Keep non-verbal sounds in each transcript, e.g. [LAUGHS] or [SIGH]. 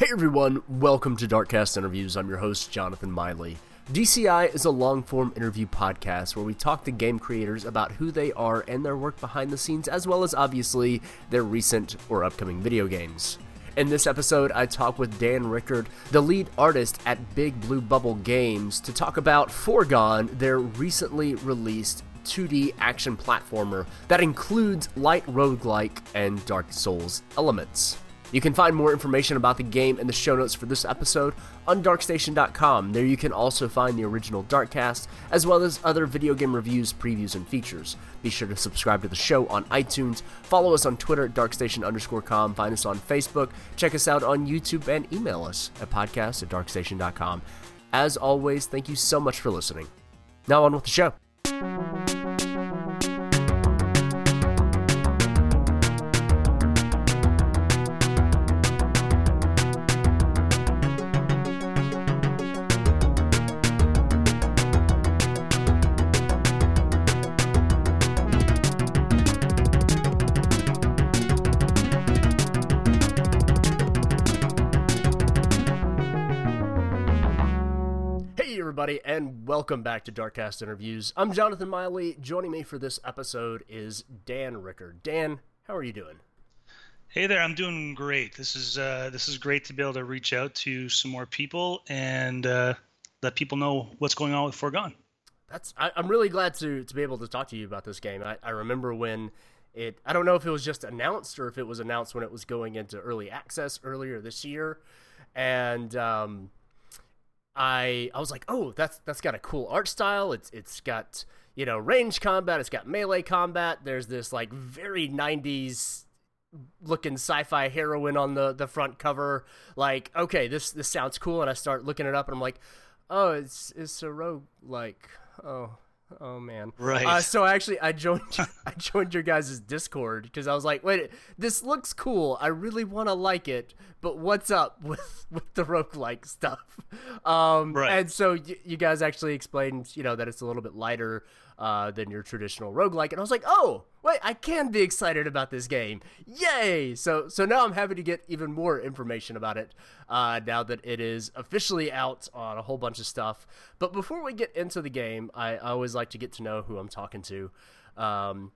Hey everyone, welcome to Darkcast Interviews. I'm your host, Jonathan Miley. DCI is a long form interview podcast where we talk to game creators about who they are and their work behind the scenes, as well as obviously their recent or upcoming video games. In this episode, I talk with Dan Rickard, the lead artist at Big Blue Bubble Games, to talk about Foregone, their recently released 2D action platformer that includes light roguelike and Dark Souls elements. You can find more information about the game in the show notes for this episode on darkstation.com. There you can also find the original Darkcast, as well as other video game reviews, previews, and features. Be sure to subscribe to the show on iTunes, follow us on Twitter at darkstation underscore com, find us on Facebook, check us out on YouTube, and email us at podcast at darkstation.com. As always, thank you so much for listening. Now on with the show. And welcome back to Darkcast Interviews. I'm Jonathan Miley. Joining me for this episode is Dan Rickard. Dan, how are you doing? Hey there, I'm doing great. This is uh, this is great to be able to reach out to some more people and uh, let people know what's going on with Foregone. That's I, am really glad to to be able to talk to you about this game. I, I remember when it. I don't know if it was just announced or if it was announced when it was going into early access earlier this year, and. Um, I I was like, oh, that's that's got a cool art style. It's it's got you know range combat. It's got melee combat. There's this like very '90s looking sci-fi heroine on the the front cover. Like, okay, this this sounds cool. And I start looking it up, and I'm like, oh, it's it's a rogue like oh Oh man. Right. Uh, so actually, I joined [LAUGHS] I joined your guys' Discord because I was like, wait, this looks cool. I really want to like it, but what's up [LAUGHS] with with the roguelike stuff? Um, right. And so y- you guys actually explained, you know, that it's a little bit lighter uh, than your traditional roguelike. And I was like, oh, wait, I can be excited about this game. Yay! So so now I'm happy to get even more information about it uh, now that it is officially out on a whole bunch of stuff. But before we get into the game, I, I always like to get to know who I'm talking to. Um,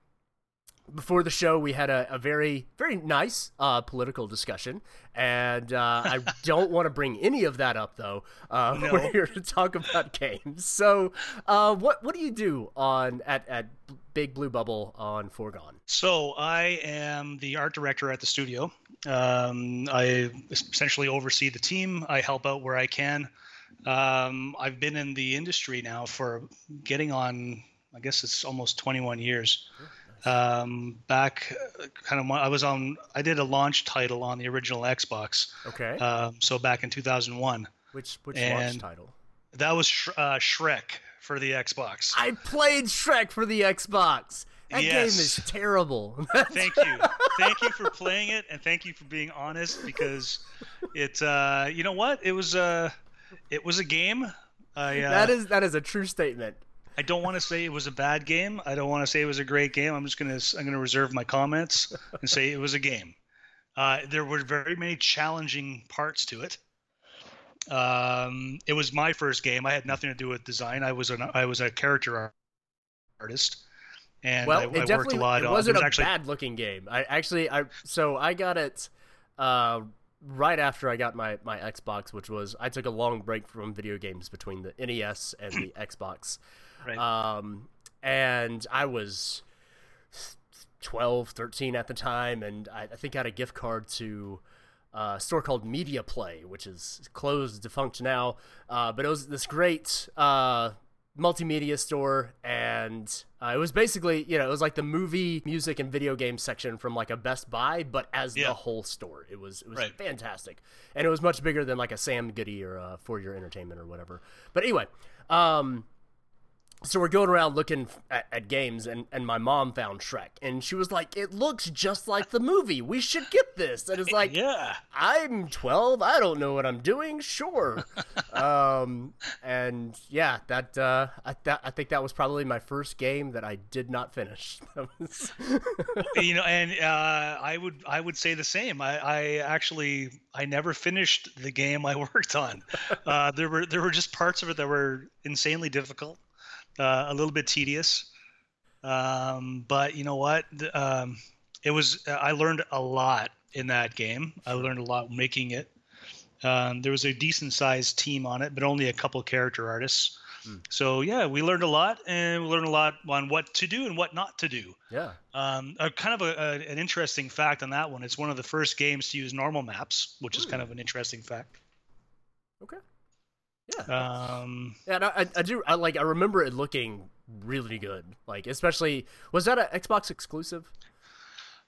before the show, we had a, a very, very nice uh, political discussion, and uh, I [LAUGHS] don't want to bring any of that up, though. Uh, [LAUGHS] no. We're here to talk about games. So, uh, what what do you do on at at Big Blue Bubble on Foregone? So, I am the art director at the studio. Um, I essentially oversee the team. I help out where I can. Um, I've been in the industry now for getting on. I guess it's almost 21 years um, back kind of I was on I did a launch title on the original Xbox. Okay. Um, so back in 2001. Which which launch title? That was Sh- uh, Shrek for the Xbox. I played Shrek for the Xbox. That yes. game is terrible. [LAUGHS] thank you, thank you for playing it, and thank you for being honest because it. Uh, you know what? It was a, uh, it was a game. I, uh, that is that is a true statement. I don't want to say it was a bad game. I don't want to say it was a great game. I'm just gonna I'm gonna reserve my comments and say it was a game. Uh, there were very many challenging parts to it. Um, it was my first game. I had nothing to do with design. I was an I was a character artist, and well, I, it I worked a lot. It wasn't on, a actually... bad looking game. I actually I so I got it. Uh, right after I got my, my Xbox, which was I took a long break from video games between the NES and the Xbox. Right. Um, and I was 12, 13 at the time, and I, I think I had a gift card to a store called Media Play, which is closed, defunct now. Uh, but it was this great uh, multimedia store, and uh, it was basically, you know, it was like the movie, music, and video game section from like a Best Buy, but as yeah. the whole store. It was it was right. fantastic, and it was much bigger than like a Sam Goody or a For Your Entertainment or whatever. But anyway. Um, so we're going around looking at, at, games and, and my mom found shrek and she was like it looks just like the movie. We should get this. And it's like yeah. I'm 12 i don't know what i'm doing. Sure. [LAUGHS] Um, and yeah that uh, I, that I think that was probably my first game that i did not finish. [LAUGHS] [LAUGHS] You know and uh, i would i would say the same. I, I actually i never finished the game i worked on. Uh, there were there were just parts of it that were insanely difficult uh, a little bit tedious. Um, but you know what? Um, it was. I learned a lot in that game. I learned a lot making it. Um, there was a decent sized team on it, but only a couple character artists. Mm. So yeah, we learned a lot, and we learned a lot on what to do and what not to do. Yeah. Um, a kind of a, a, an interesting fact on that one. It's one of the first games to use normal maps, which is kind of an interesting fact. Okay. Yeah. Um, yeah, I, I do. I like. I remember it looking really good. Like, especially was that an Xbox exclusive?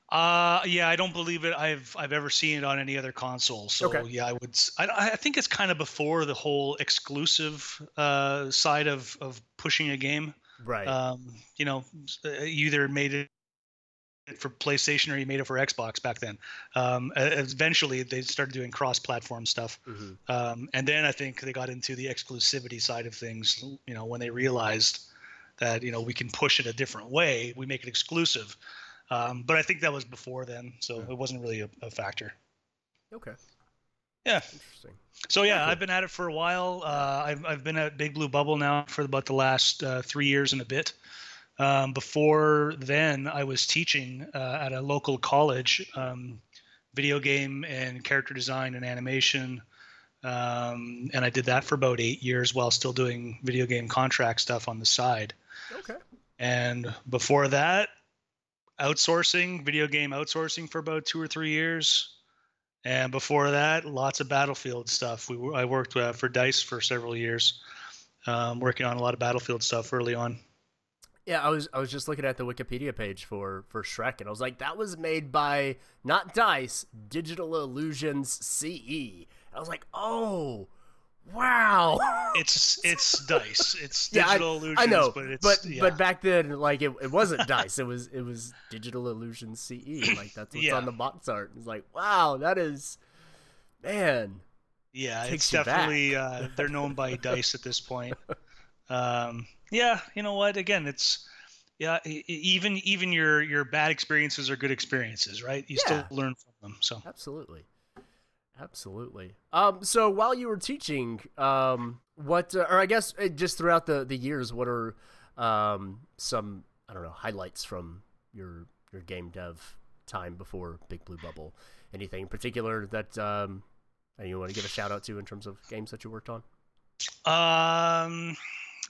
Uh, yeah, I don't believe it. I've I've ever seen it on any other console. So okay. yeah, I would. I, I think it's kind of before the whole exclusive uh, side of of pushing a game. Right. Um, you know, either made it for PlayStation or you made it for Xbox back then. Um, eventually, they started doing cross-platform stuff, mm-hmm. um, and then I think they got into the exclusivity side of things. You know, when they realized that you know we can push it a different way, we make it exclusive. Um, but I think that was before then, so yeah. it wasn't really a, a, factor. Okay. Yeah. Interesting. So yeah, I've been at it for a while. Uh, I've I've been at Big Blue Bubble now for about the last uh, three years and a bit. Um, before then, I was teaching uh, at a local college, um, video game and character design and animation. Um, and I did that for about eight years while still doing video game contract stuff on the side. Okay. And before that, outsourcing, video game outsourcing for about two or three years. And before that, lots of Battlefield stuff. We I worked uh, for Dice for several years, um, working on a lot of Battlefield stuff early on. Yeah, I was I was just looking at the Wikipedia page for for Shrek, and I was like, that was made by not Dice, Digital Illusions CE. I was like, oh, wow. It's it's Dice. It's Digital [LAUGHS] yeah, I, Illusions, I know, but it's but yeah. but back then, like it, it wasn't Dice. It was it was Digital Illusions CE. Like that's what's yeah. on the box art. It's like, wow, that is, man. Yeah, it's definitely uh, they're known by Dice at this point. [LAUGHS] Um, yeah, you know what? Again, it's yeah. Even even your your bad experiences are good experiences, right? You yeah. still learn from them. So absolutely, absolutely. Um, so while you were teaching, um, what uh, or I guess uh, just throughout the the years, what are um some I don't know highlights from your your game dev time before Big Blue Bubble? Anything in particular that um you want to give a shout out to in terms of games that you worked on? Um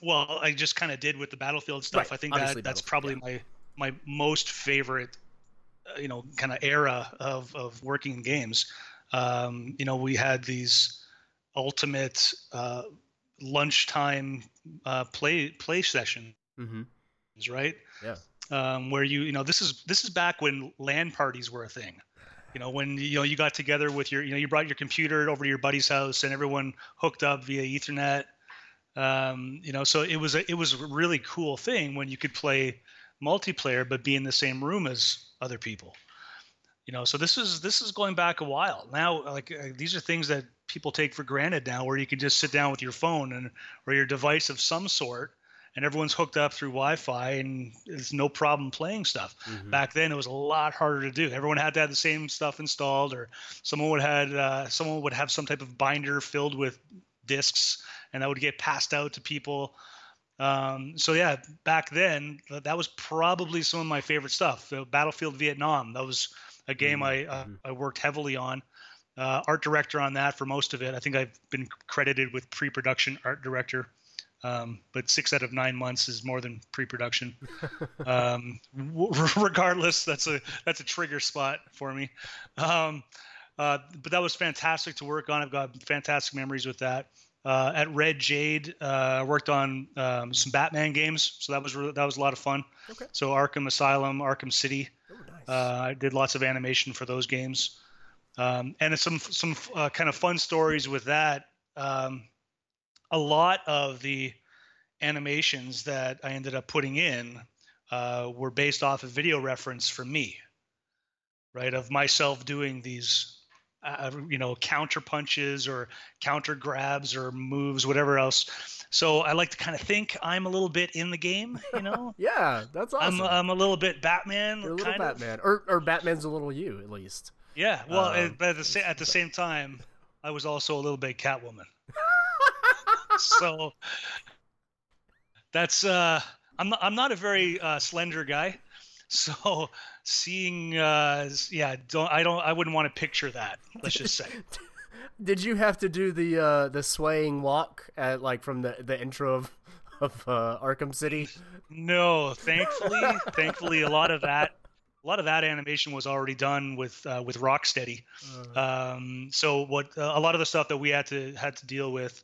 well, I just kind of did with the Battlefield stuff. Right. I think that that's probably yeah. my my most favorite, uh, you know, kind of era of of working in games. Um, you know, we had these ultimate uh, lunchtime uh, play play sessions, mm-hmm. right? Yeah. Um, where you you know this is this is back when LAN parties were a thing. You know, when you know you got together with your you know you brought your computer over to your buddy's house and everyone hooked up via Ethernet um, you know, so it was a it was a really cool thing when you could play multiplayer but be in the same room as other people. You know, so this is this is going back a while now. Like uh, these are things that people take for granted now, where you can just sit down with your phone and or your device of some sort, and everyone's hooked up through Wi-Fi, and it's no problem playing stuff. Mm-hmm. Back then, it was a lot harder to do. Everyone had to have the same stuff installed, or someone would had uh, someone would have some type of binder filled with discs and that would get passed out to people. Um, so yeah, back then that was probably some of my favorite stuff. The Battlefield Vietnam. That was a game mm-hmm. I uh, I worked heavily on. Uh, art director on that for most of it. I think I've been credited with pre-production art director. Um, but six out of nine months is more than pre-production. [LAUGHS] um, w- [LAUGHS] regardless, that's a that's a trigger spot for me. Um, uh, but that was fantastic to work on. I've got fantastic memories with that. Uh, at Red Jade, uh, I worked on um, some Batman games, so that was really, that was a lot of fun. Okay. So Arkham Asylum, Arkham City. Oh, nice. uh, I did lots of animation for those games, um, and some some uh, kind of fun stories with that. Um, a lot of the animations that I ended up putting in uh, were based off of video reference from me, right? Of myself doing these, uh, you know, counter punches or counter grabs or moves, whatever else. So I like to kind of think I'm a little bit in the game, you know. [LAUGHS] yeah, that's awesome. I'm, I'm a little bit Batman. You're a little Batman, of. or or Batman's a little you at least. Yeah, well, um, but at the, at the [LAUGHS] same time, I was also a little bit Catwoman. [LAUGHS] so that's uh, I'm not, I'm not a very uh, slender guy, so seeing uh, yeah, don't I don't I wouldn't want to picture that. Let's just say. [LAUGHS] Did you have to do the uh, the swaying walk at like from the the intro of of uh, Arkham City? No, thankfully, thankfully, a lot of that a lot of that animation was already done with uh, with Rocksteady. Uh, um, so what uh, a lot of the stuff that we had to had to deal with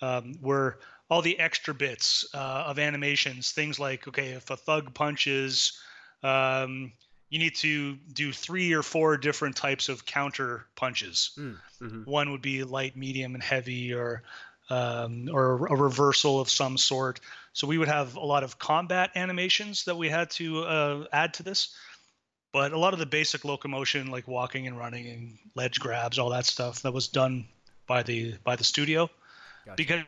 um, were all the extra bits uh, of animations. Things like okay, if a thug punches, um, you need to do three or four different types of counter punches. Mm, mm-hmm. One would be light, medium, and heavy, or um, or a reversal of some sort. So we would have a lot of combat animations that we had to uh, add to this but a lot of the basic locomotion like walking and running and ledge grabs all that stuff that was done by the by the studio gotcha. because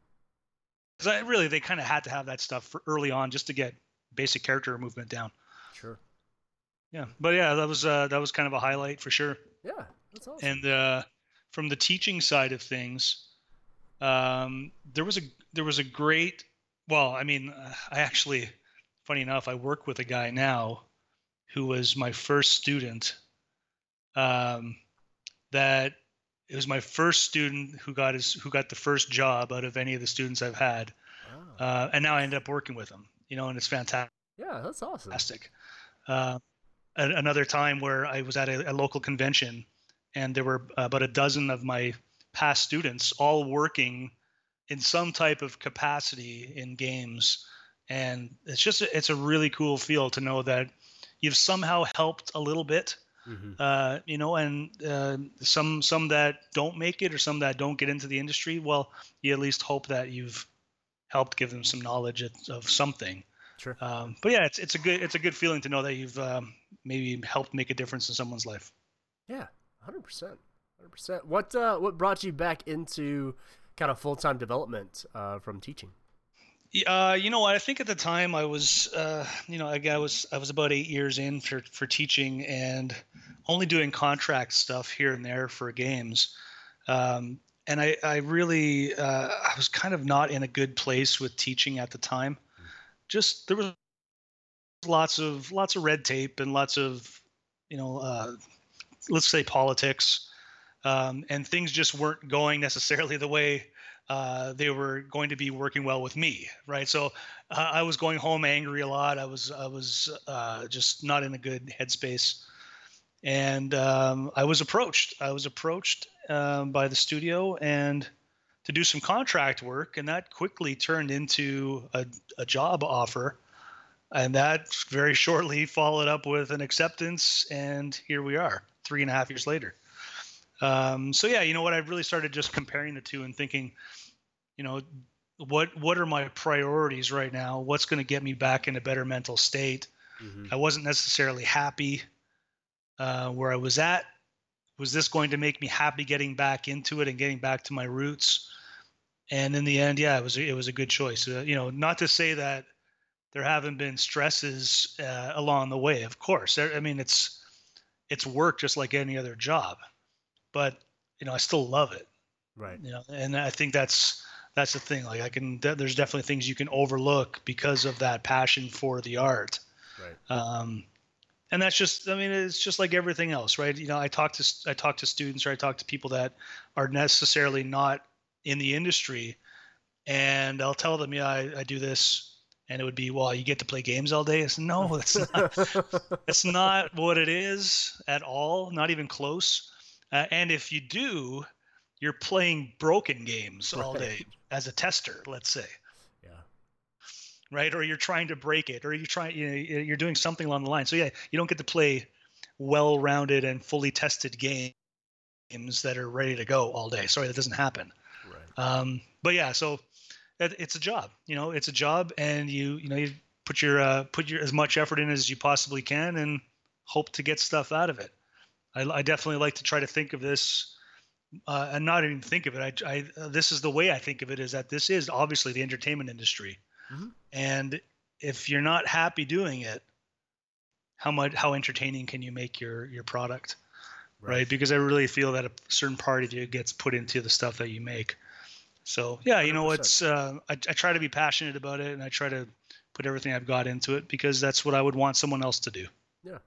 I, really they kind of had to have that stuff for early on just to get basic character movement down sure yeah but yeah that was uh that was kind of a highlight for sure yeah that's awesome and uh from the teaching side of things um there was a there was a great well i mean i actually funny enough i work with a guy now who was my first student. Um, that it was my first student who got his who got the first job out of any of the students I've had, oh. uh, and now I end up working with him. You know, and it's fantastic. Yeah, that's awesome. Fantastic. Uh, another time where I was at a, a, local convention, and there were about a dozen of my past students all working in some type of capacity in games, and it's just it's a really cool feel to know that you've somehow helped a little bit. Mm-hmm. Uh, you know, and uh, some some that don't make it or some that don't get into the industry, well, you at least hope that you've helped give them some knowledge of something. Sure. Um, but yeah, it's it's a good it's a good feeling to know that you've um, maybe helped make a difference in someone's life. Yeah, hundred percent, hundred percent. What uh, what brought you back into kind of full time development uh, from teaching? Uh, you know? I think at the time I was, uh, you know, I, was I was about eight years in for for teaching and only doing contract stuff here and there for games, um, and I I really uh, I was kind of not in a good place with teaching at the time. Just there was lots of lots of red tape and lots of you know uh, let's say politics, um, and things just weren't going necessarily the way uh, they were going to be working well with me, right? So uh, I was going home angry a lot. I was I was uh, just not in a good headspace, and um, I was approached. I was approached um, by the studio and to do some contract work, and that quickly turned into a, a job offer. And that very shortly followed up with an acceptance, and here we are, three and a half years later. Um, so yeah, you know what? I've really started just comparing the two and thinking, you know, what what are my priorities right now? What's going to get me back in a better mental state? Mm-hmm. I wasn't necessarily happy uh, where I was at. Was this going to make me happy getting back into it and getting back to my roots? And in the end, yeah, it was it was a good choice. Uh, you know, not to say that there haven't been stresses uh, along the way. Of course, I mean it's it's work just like any other job but you know I still love it. Right. You know, and I think that's that's the thing. Like I can, there's definitely things you can overlook because of that passion for the art. Right. Um, and that's just, I mean, it's just like everything else, right? You know, I talk to I talk to students or I talk to people that are necessarily not in the industry, and I'll tell them, yeah, I, I do this, and it would be, well, you get to play games all day. It's no, it's not. [LAUGHS] it's not what it is at all. Not even close. Uh, and if you do, you're playing broken games all day as a tester, let's say. Yeah. Right, or you're trying to break it, or you're trying, you know, you're doing something along the line. So yeah, you don't get to play well-rounded and fully tested games that are ready to go all day. Sorry, that doesn't happen. Right. Um, but yeah, so it's a job. You know, it's a job, and you you know you put your uh, put your as much effort in as you possibly can, and hope to get stuff out of it. I, I definitely like to try to think of this. Uh, and not even think of it. I, I uh, this is the way I think of it is that this is obviously the entertainment industry, mm-hmm. and if you're not happy doing it, how much how entertaining can you make your your product? Right. right. Because I really feel that a certain part of you gets put into the stuff that you make. So yeah, you know, 100%. it's uh, I, I try to be passionate about it, and I try to put everything I've got into it because that's what I would want someone else to do. Yeah.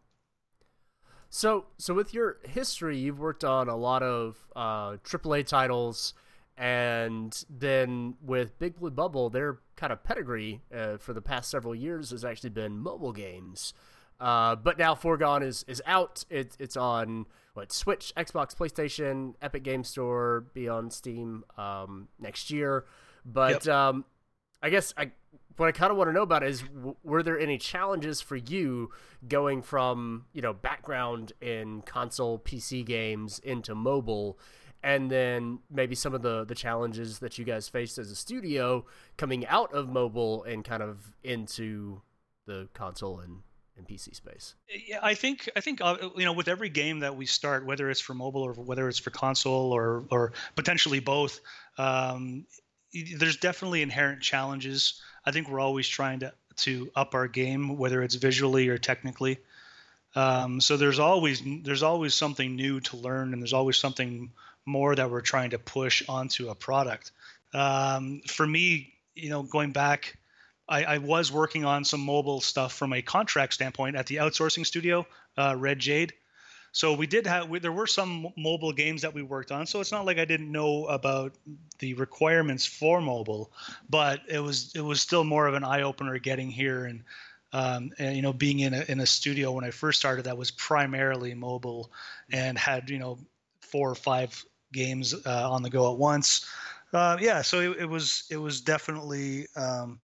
So so with your history, you've worked on a lot of uh, AAA titles, and then with Big Blue Bubble, their kind of pedigree uh, for the past several years has actually been mobile games. Uh, but now Foregone is is out. It, it's on what Switch, Xbox, PlayStation, Epic Game Store, be on Steam um, next year. But yep. um, I guess I what I kind of want to know about is w- were there any challenges for you going from you know background in console PC games into mobile? and then maybe some of the the challenges that you guys faced as a studio coming out of mobile and kind of into the console and in PC space. Yeah, I think I think uh, you know with every game that we start, whether it's for mobile or whether it's for console or or potentially both, um, there's definitely inherent challenges. I think we're always trying to to up our game, whether it's visually or technically. Um, so there's always there's always something new to learn, and there's always something more that we're trying to push onto a product. Um, for me, you know, going back I, I, was working on some mobile stuff from a contract standpoint at the outsourcing studio, uh, Red Jade. So we did have we, there were some mobile games that we worked on. So it's not like I didn't know about the requirements for mobile, but it was it was still more of an eye opener getting here and. Um, and you know, being in a in a studio when I first started, that was primarily mobile, and had you know four or five games uh, on the go at once. Uh, yeah, so it, it, was it was definitely um,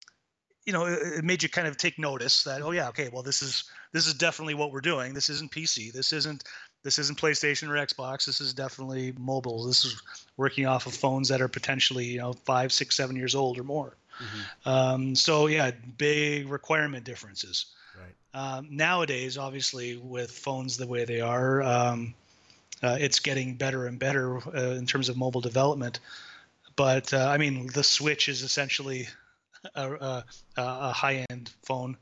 you know it, made you kind of take notice that oh yeah okay well this is this is definitely what we're doing. This isn't pc this isn't this isn't playstation or xbox. This is definitely mobile. This is working off of phones that are potentially you know five six seven years old or more. Mm-hmm. um, so yeah big requirement differences. Right. Um, nowadays obviously with phones the way they are um, uh, it's getting better and better uh, in terms of mobile development. But uh, i mean the switch is essentially [LAUGHS] a, a, a high end phone.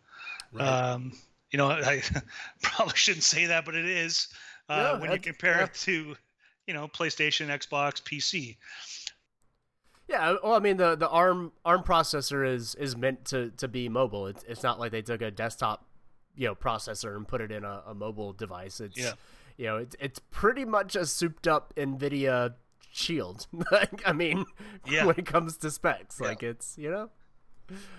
Right. Um, you know, I [LAUGHS] probably shouldn't say that, but it is uh, when you compare yeah. it to, you know, PlayStation, Xbox, PC. Yeah, well, I mean the the ARM ARM processor is is meant to to be mobile. It's it's not like they took a desktop, you know, processor and put it in a, a mobile device. It's yeah. you know, it's it's pretty much a souped up NVIDIA Shield. [LAUGHS] I mean, yeah. when it comes to specs, yeah. like it's you know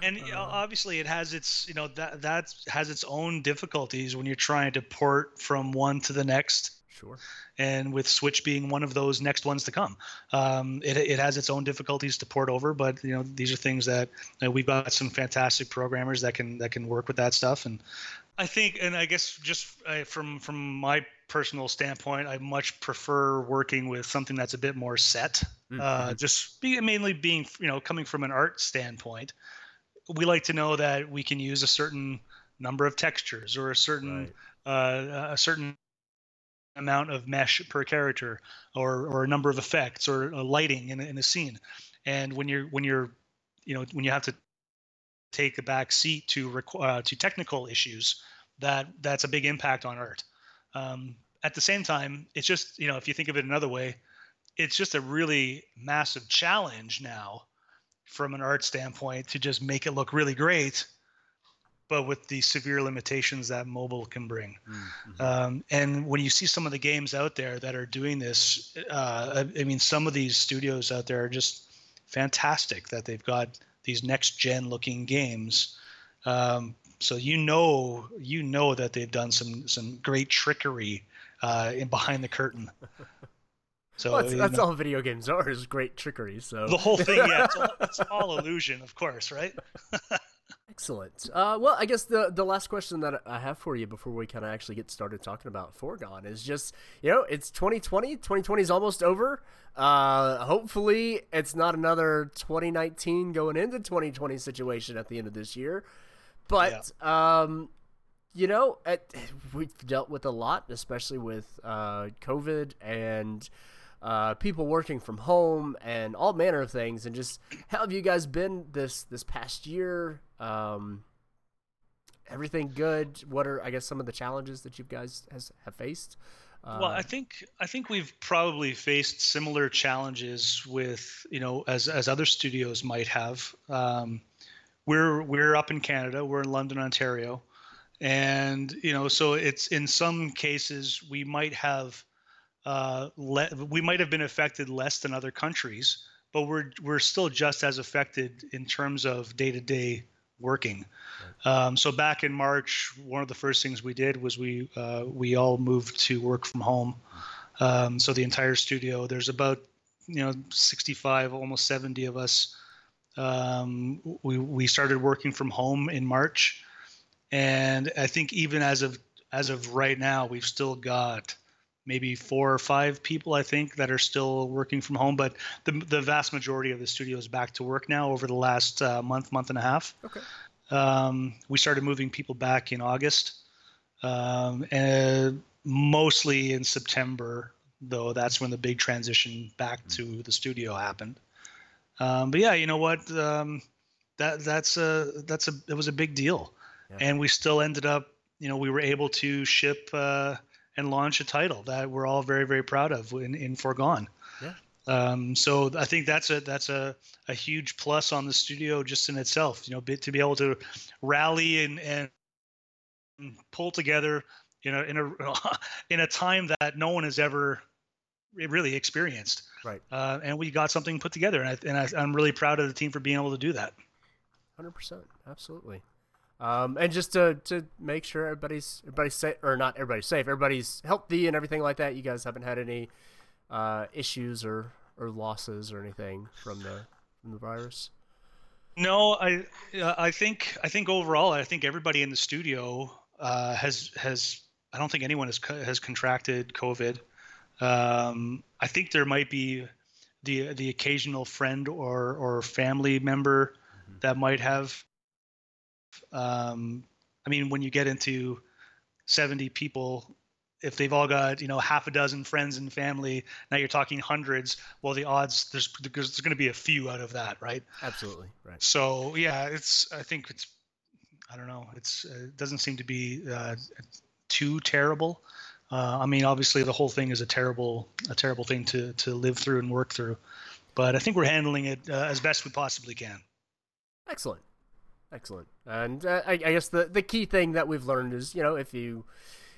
and know, obviously it has its you know that that has its own difficulties when you're trying to port from one to the next. Sure. And with switch being one of those next ones to come. Um, it, it has its own difficulties to port over but you know these are things that you know, we've got some fantastic programmers that can that can work with that stuff. And i think and i guess just uh, from from my personal standpoint i much prefer working with something that's a bit more set mm-hmm. uh, just be, mainly being you know coming from an art standpoint we like to know that we can use a certain number of textures or a certain right. uh, a certain amount of mesh per character or or a number of effects or lighting in, in a scene and when you're when you're you know when you have to take a back seat to uh, to technical issues that that's a big impact on art um, at the same time it's just you know if you think of it another way it's just a really massive challenge now from an art standpoint to just make it look really great but with the severe limitations that mobile can bring. Mm-hmm. Um, and when you see some of the games out there that are doing this, uh, I, I, mean, some of these studios out there are just fantastic that they've got these next gen looking games. Um, so you know, you know that they've done some some great trickery uh, in behind the curtain. [LAUGHS] So well, that's, that's all video games are is great trickery. So the whole thing, yeah, it's all, [LAUGHS] it's all illusion, of course, right? [LAUGHS] Excellent. Uh, well, I guess the the last question that I have for you before we kind of actually get started talking about Foregone is just, you know, it's 2020. 2020 is almost over. Uh, hopefully, it's not another 2019 going into 2020 situation at the end of this year. But, yeah. um, you know, at, we've dealt with a lot, especially with uh, COVID and uh, people working from home and all manner of things. And just how have you guys been this this past year? Um, everything good? What are I guess some of the challenges that you guys has, have faced? Uh, well, I think I think we've probably faced similar challenges with you know as as other studios might have. Um, we're we're up in Canada. We're in London, Ontario, and you know so it's in some cases we might have uh, le- we might have been affected less than other countries, but we're we're still just as affected in terms of day to day working. Um, so back in March, one of the first things we did was we uh, we all moved to work from home. Um, so the entire studio, there's about you know 65, almost 70 of us. Um, we we started working from home in March, and I think even as of as of right now, we've still got maybe four or five people I think that are still working from home, but the the vast majority of the studio is back to work now over the last uh, month, month and a half. Okay. Um, we started moving people back in August, um, and mostly in September, though that's when the big transition back mm-hmm. to the studio happened. Um, but yeah, you know what? Um, that that's a that's a it was a big deal, yeah. and we still ended up. You know, we were able to ship. Uh, and launch a title that we're all very very proud of in, in Foregone. Yeah. Um, so I think that's a that's a, a huge plus on the studio just in itself. You know, to be able to rally and and pull together in a in [LAUGHS] a in a time that no one has ever really experienced. Right. Uh, and we got something put together, and, I, and I, I'm really proud of the team for being able to do that. Hundred percent, absolutely. Um, and just to, to make sure everybody's everybody's safe or not everybody's safe, everybody's healthy and everything like that. You guys haven't had any uh, issues or, or losses or anything from the from the virus. No, I I think I think overall, I think everybody in the studio uh, has has. I don't think anyone has has contracted COVID. Um, I think there might be the the occasional friend or or family member mm-hmm. that might have um, I mean, when you get into 70 people, if they've all got you know half a dozen friends and family, now you're talking hundreds. Well, the odds there's there's going to be a few out of that, right? Absolutely, right. So yeah, it's I think it's I don't know. It's it doesn't seem to be uh, too terrible. Uh, I mean, obviously the whole thing is a terrible a terrible thing to to live through and work through, but I think we're handling it uh, as best we possibly can. Excellent. Excellent. And uh, I, I, guess the the key thing that we've learned is, you know, if you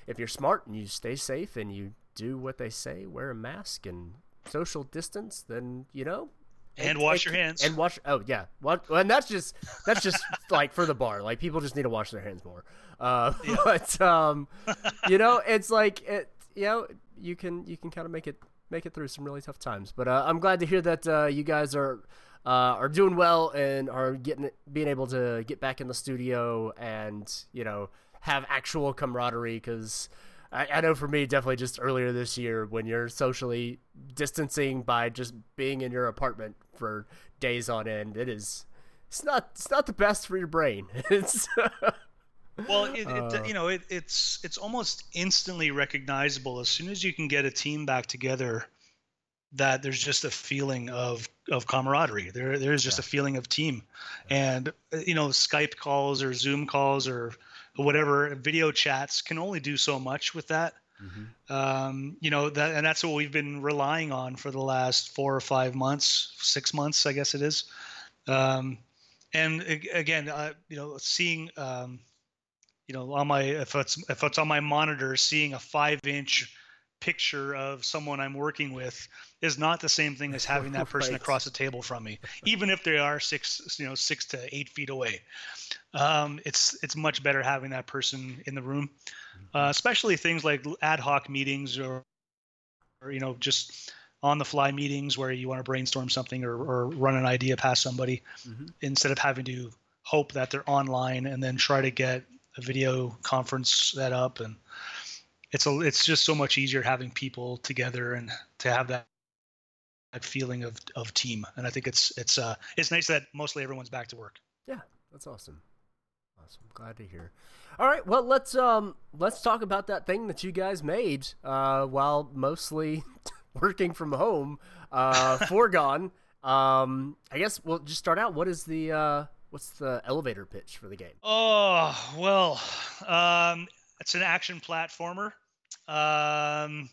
if you're smart and you stay safe and you do what they say, wear a mask and social distance, then you know. And it, wash it, your hands. And wash. Oh yeah. What? And that's just that's just [LAUGHS] like for the bar. Like people just need to wash their hands more. Uh, [LAUGHS] yeah. But um, [LAUGHS] you know, it's like it. You know, you can you can kind of make it make it through some really tough times. But uh, I'm glad to hear that uh, you guys are uh, are doing well and are getting being able to get back in the studio and you know have actual camaraderie because I, I, know for me definitely just earlier this year when you're socially distancing by just being in your apartment for days on end it is it's not it's not the best for your brain. [LAUGHS] It's well it, uh, it, you know it, it's it's almost instantly recognizable as soon as you can get a team back together that there's just a feeling of of camaraderie. There there is just yeah. a feeling of team, and you know Skype calls or Zoom calls or whatever video chats can only do so much with that. Mm-hmm. Um, you know that, and that's what we've been relying on for the last four or five months, six months, I guess it is. Um, and again, uh, you know, seeing, um, you know, on my if it's if it's on my monitor, seeing a five inch picture of someone I'm working with is not the same thing as having that person right. across the table from me, even if they are six, you know, six to eight feet away. Um, it's it's much better having that person in the room, uh, mm-hmm. especially things like ad hoc meetings or, or you know, just on the fly meetings where you want to brainstorm something or, or run an idea past somebody, mm-hmm. instead of having to hope that they're online and then try to get a video conference set up and it's a it's just so much easier having people together and to have that that feeling of of team. And i think it's it's uh it's nice that mostly everyone's back to work. Yeah that's awesome. Awesome. Glad to hear. All right well let's um let's talk about that thing that you guys made uh while mostly [LAUGHS] working from home uh [LAUGHS] foregone um i guess we'll just start out. What is the uh what's the elevator pitch for the game? Oh well, um, it's an action platformer. Um,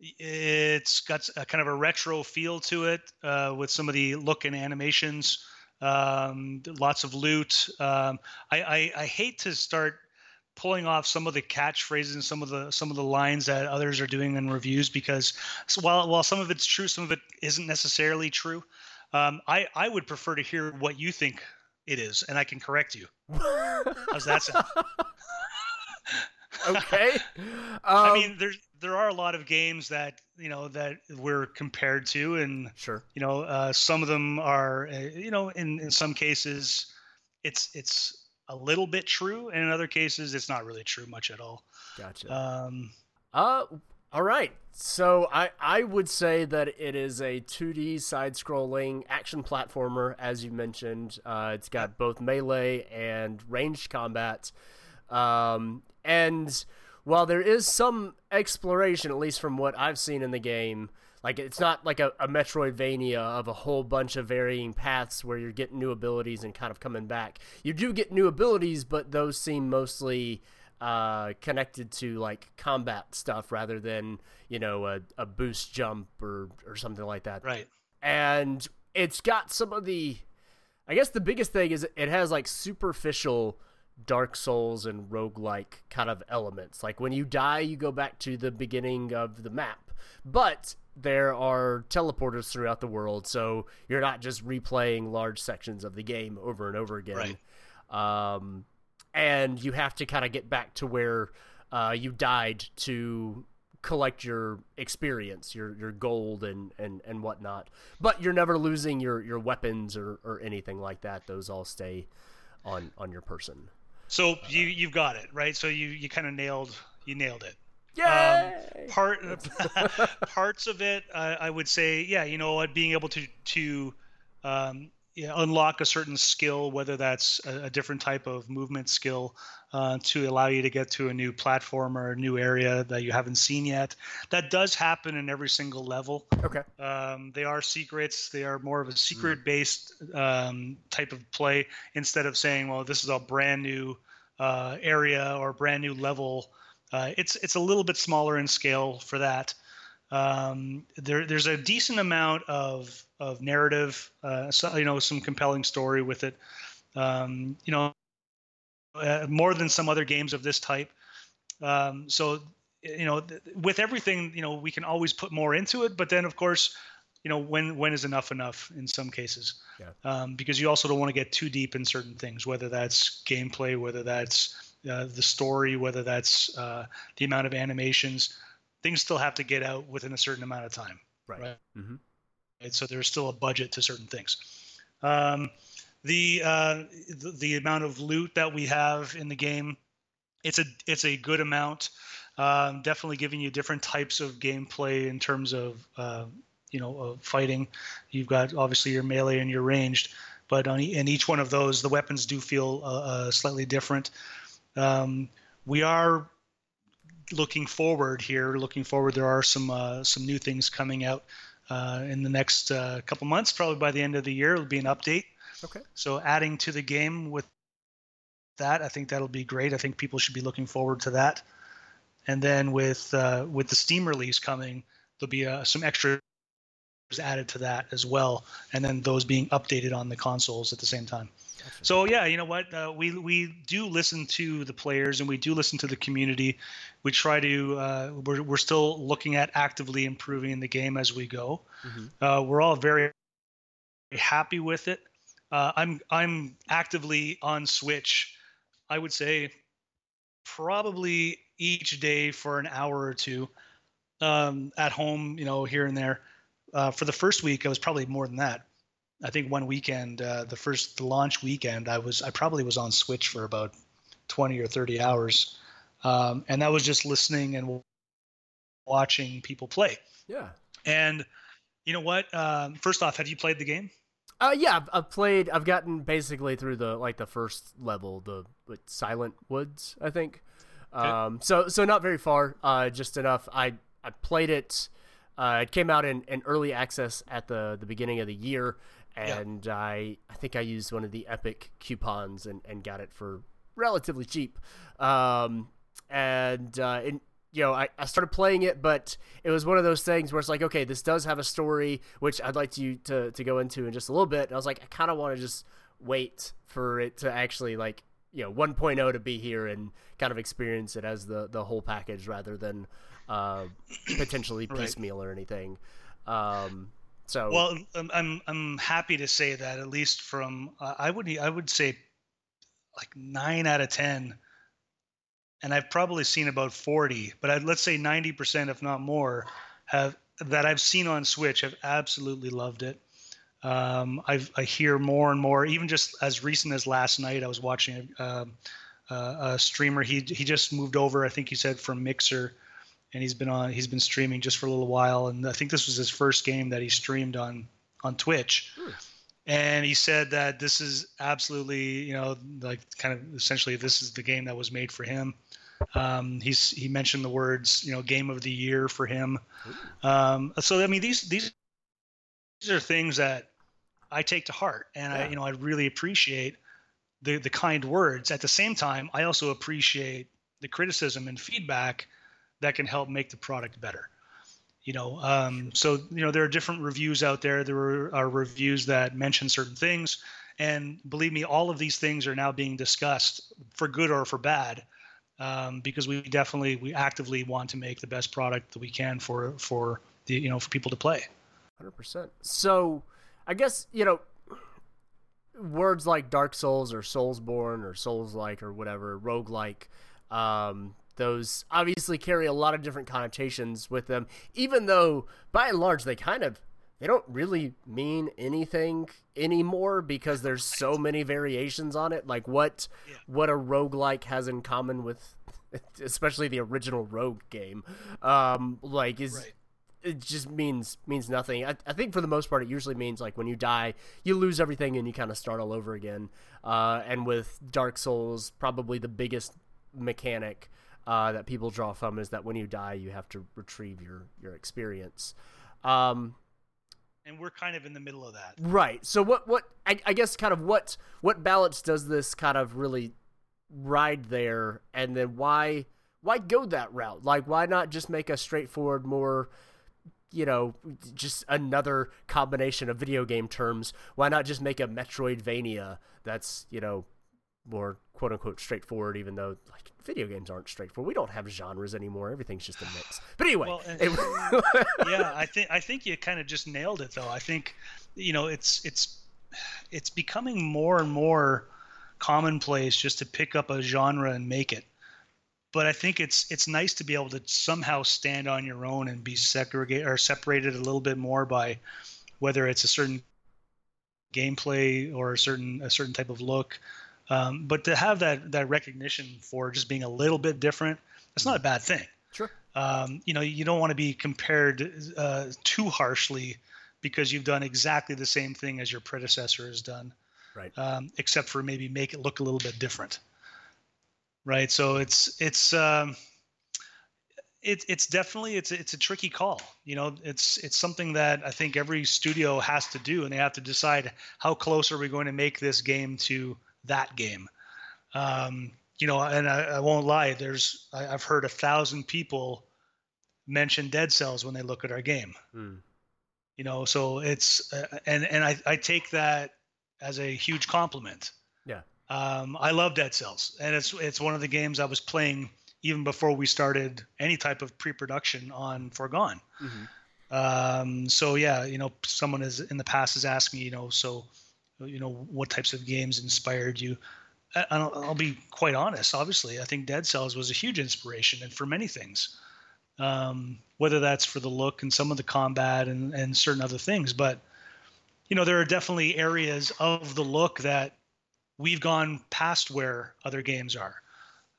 it's got a kind of a retro feel to it uh, with some of the look and animations. Um, lots of loot. Um, I, I, I hate to start pulling off some of the catchphrases and some of the some of the lines that others are doing in reviews because while while some of it's true, some of it isn't necessarily true. Um, I I would prefer to hear what you think it is, and I can correct you. [LAUGHS] How's that sound? Okay. Um, I mean, there's there are a lot of games that you know that we're compared to, and sure, you know, uh, some of them are, uh, you know, in in some cases, it's it's a little bit true, and in other cases, it's not really true much at all. Gotcha. Um, uh, all right. So I, I would say that it is a 2D side scrolling action platformer, as you mentioned. Uh, it's got both melee and ranged combat. Um, and while there is some exploration, at least from what I've seen in the game, like it's not like a, a Metroidvania of a whole bunch of varying paths where you're getting new abilities and kind of coming back. You do get new abilities, but those seem mostly uh, connected to like combat stuff rather than you know a, a boost jump or or something like that. Right. And it's got some of the, I guess the biggest thing is it has like superficial Dark Souls and roguelike kind of elements. Like when you die, you go back to the beginning of the map. But there are teleporters throughout the world, so you're not just replaying large sections of the game over and over again. Right. Um, and you have to kind of get back to where uh, you died to collect your experience, your your gold and and and whatnot. But you're never losing your your weapons or or anything like that. Those all stay on on your person. So you you've got it right. So you you kind of nailed you nailed it. Yeah. Um, part [LAUGHS] [LAUGHS] parts of it, uh, I would say, yeah, you know, being able to to um, unlock a certain skill, whether that's a, a different type of movement skill uh, to allow you to get to a new platform or a new area that you haven't seen yet. That does happen in every single level. Okay. Um, they are secrets. They are more of a secret-based um, type of play instead of saying, "Well, this is a brand new uh, area or brand new level." Uh, it's it's a little bit smaller in scale for that. Um, there, there's a decent amount of of narrative, uh, so, you know, some compelling story with it. Um, you know, uh, more than some other games of this type. Um, so, you know, th- with everything, you know, we can always put more into it, but then of course, you know, when when is enough enough in some cases? Yeah. Um, because you also don't want to get too deep in certain things, whether that's gameplay, whether that's uh, the story, whether that's uh, the amount of animations things still have to get out within a certain amount of time. Right. Right. Mm-hmm. right? So there's still a budget to certain things. Um, the, uh, the the amount of loot that we have in the game, it's a it's a good amount. Um, definitely giving you different types of gameplay in terms of uh, you know of fighting. You've got obviously your melee and your ranged, but on in each one of those, the weapons do feel uh, uh slightly different. Um, we are looking forward here, looking forward, there are some uh, some new things coming out uh, in the next uh, couple months. Probably by the end of the year, it'll be an update. Okay. So adding to the game with that, I think that'll be great. I think people should be looking forward to that. And then with uh, with the Steam release coming, there'll be uh, some extra added to that as well, and then those being updated on the consoles at the same time. So yeah, you know what? Uh, we we do listen to the players and we do listen to the community. We try to. Uh, we're we're still looking at actively improving the game as we go. Mm-hmm. Uh, we're all very happy with it. Uh, I'm I'm actively on Switch. I would say probably each day for an hour or two um, at home. You know, here and there. Uh, for the first week, I was probably more than that I think one weekend, uh, the first the launch weekend, I was I probably was on Switch for about 20 or 30 hours, um, and that was just listening and watching people play. Yeah. And you know what? Um, first off, have you played the game? Uh, yeah, I've, played. I've gotten basically through the like the first level, the Silent Woods, I think. Okay. Um, so so not very far. Uh, just enough. I I played it. Uh, it came out in, in early access at the the beginning of the year, and yeah. I I think I used one of the Epic coupons and, and got it for relatively cheap. Um, and uh, and you know, I, I started playing it, but it was one of those things where it's like, okay, this does have a story, which I'd like you to, to go into in just a little bit. And I was like, I kind of want to just wait for it to actually like, you know, 1.0 to be here and kind of experience it as the, the whole package rather than uh, potentially piecemeal right. or anything. Um, so well, I'm I'm happy to say that at least from uh, I would I would say like nine out of ten and I've probably seen about 40, but I'd, let's say 90%, if not more, have that I've seen on Switch have absolutely loved it. Um, I've, I hear more and more, even just as recent as last night, I was watching a, um, uh, a streamer. He he just moved over, I think he said from Mixer, and he's been on. He's been streaming just for a little while, and I think this was his first game that he streamed on on Twitch. Hmm and he said that this is absolutely you know like kind of essentially this is the game that was made for him um, he's he mentioned the words you know game of the year for him. Um, so i mean these these these are things that i take to heart and yeah. i you know i really appreciate the the kind words. At the same time i also appreciate the criticism and feedback that can help make the product better. You know um, so you know there are different reviews out there. There are reviews that mention certain things. And believe me all of these things are now being discussed for good or for bad um, because we definitely we actively want to make the best product that we can for for the you know for people to play. 100% so i guess you know words like dark souls or soulsborne or souls like or whatever rogue like um, those obviously carry a lot of different connotations with them, even though by and large they kind of they don't really mean anything anymore because there's so many variations on it. Like what yeah. what a roguelike has in common with [LAUGHS] especially the original Rogue game. Um like is right. it just means means nothing. I, I, think for the most part it usually means like when you die, you lose everything and you kind of start all over again. Uh and with Dark Souls probably the biggest mechanic uh, that people draw from is that when you die, you have to retrieve your your experience. Um, and we're kind of in the middle of that, right? So what what I, I guess kind of what what balance does this kind of really ride there, and then why why go that route? Like why not just make a straightforward more you know, just another combination of video game terms. Why not just make a Metroidvania that's, you know, more quote unquote straightforward, even though like video games aren't straightforward. We don't have genres anymore. Everything's just a mix. [SIGHS] But anyway, well, [LAUGHS] yeah, I think I think you kind of just nailed it though. I think you know it's it's it's becoming more and more commonplace just to pick up a genre and make it. But I think it's it's nice to be able to somehow stand on your own and be segregated or separated a little bit more by whether it's a certain gameplay or a certain a certain type of look um, but to have that that recognition for just being a little bit different, that's not a bad thing. Sure. Um, you know, you don't want to be compared uh, too harshly because you've done exactly the same thing as your predecessor has done. Right. Um, except for maybe make it look a little bit different. Right. So it's it's um, it, it's definitely it's it's a tricky call. You know, it's it's something that I think every studio has to do, and they have to decide how close are we going to make this game to that game. Um, you know, and I, I, won't lie. There's I, have heard a thousand people mention Dead Cells when they look at our game. Mm. You know, so it's uh, and and I I take that as a huge compliment. Yeah. Um, I love Dead Cells, and it's it's one of the games I was playing even before we started any type of pre-production on Foregone. Mm-hmm. Um, so yeah, you know, someone is in the past has asked me, you know, so you know what types of games inspired you I'll, I'll, be quite honest obviously i think dead cells was a huge inspiration and for many things um, whether that's for the look and some of the combat and, and certain other things but you know, there are definitely areas of the look that we've gone past where other games are.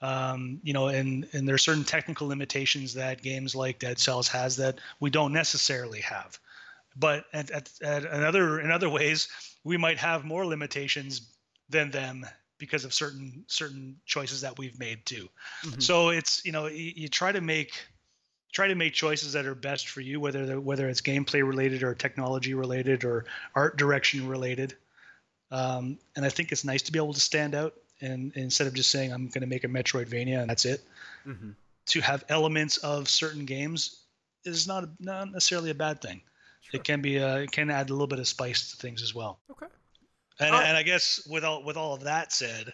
Um, you know, and and there are certain technical limitations that games like Dead Cells has that we don't necessarily have. But at, at, at another in other ways, we might have more limitations than them because of certain certain choices that we've made too. Mm-hmm. So it's you know you, you, try to make try to make choices that are best for you, whether whether it's gameplay related or technology related or art direction related. Um, and I think it's nice to be able to stand out and, and instead of just saying I'm going to make a Metroidvania and that's it. Mm-hmm. To have elements of certain games is not not necessarily a bad thing. It can be a, it can add a little bit of spice to things as well. Okay. And, uh, and I guess with all with all of that said,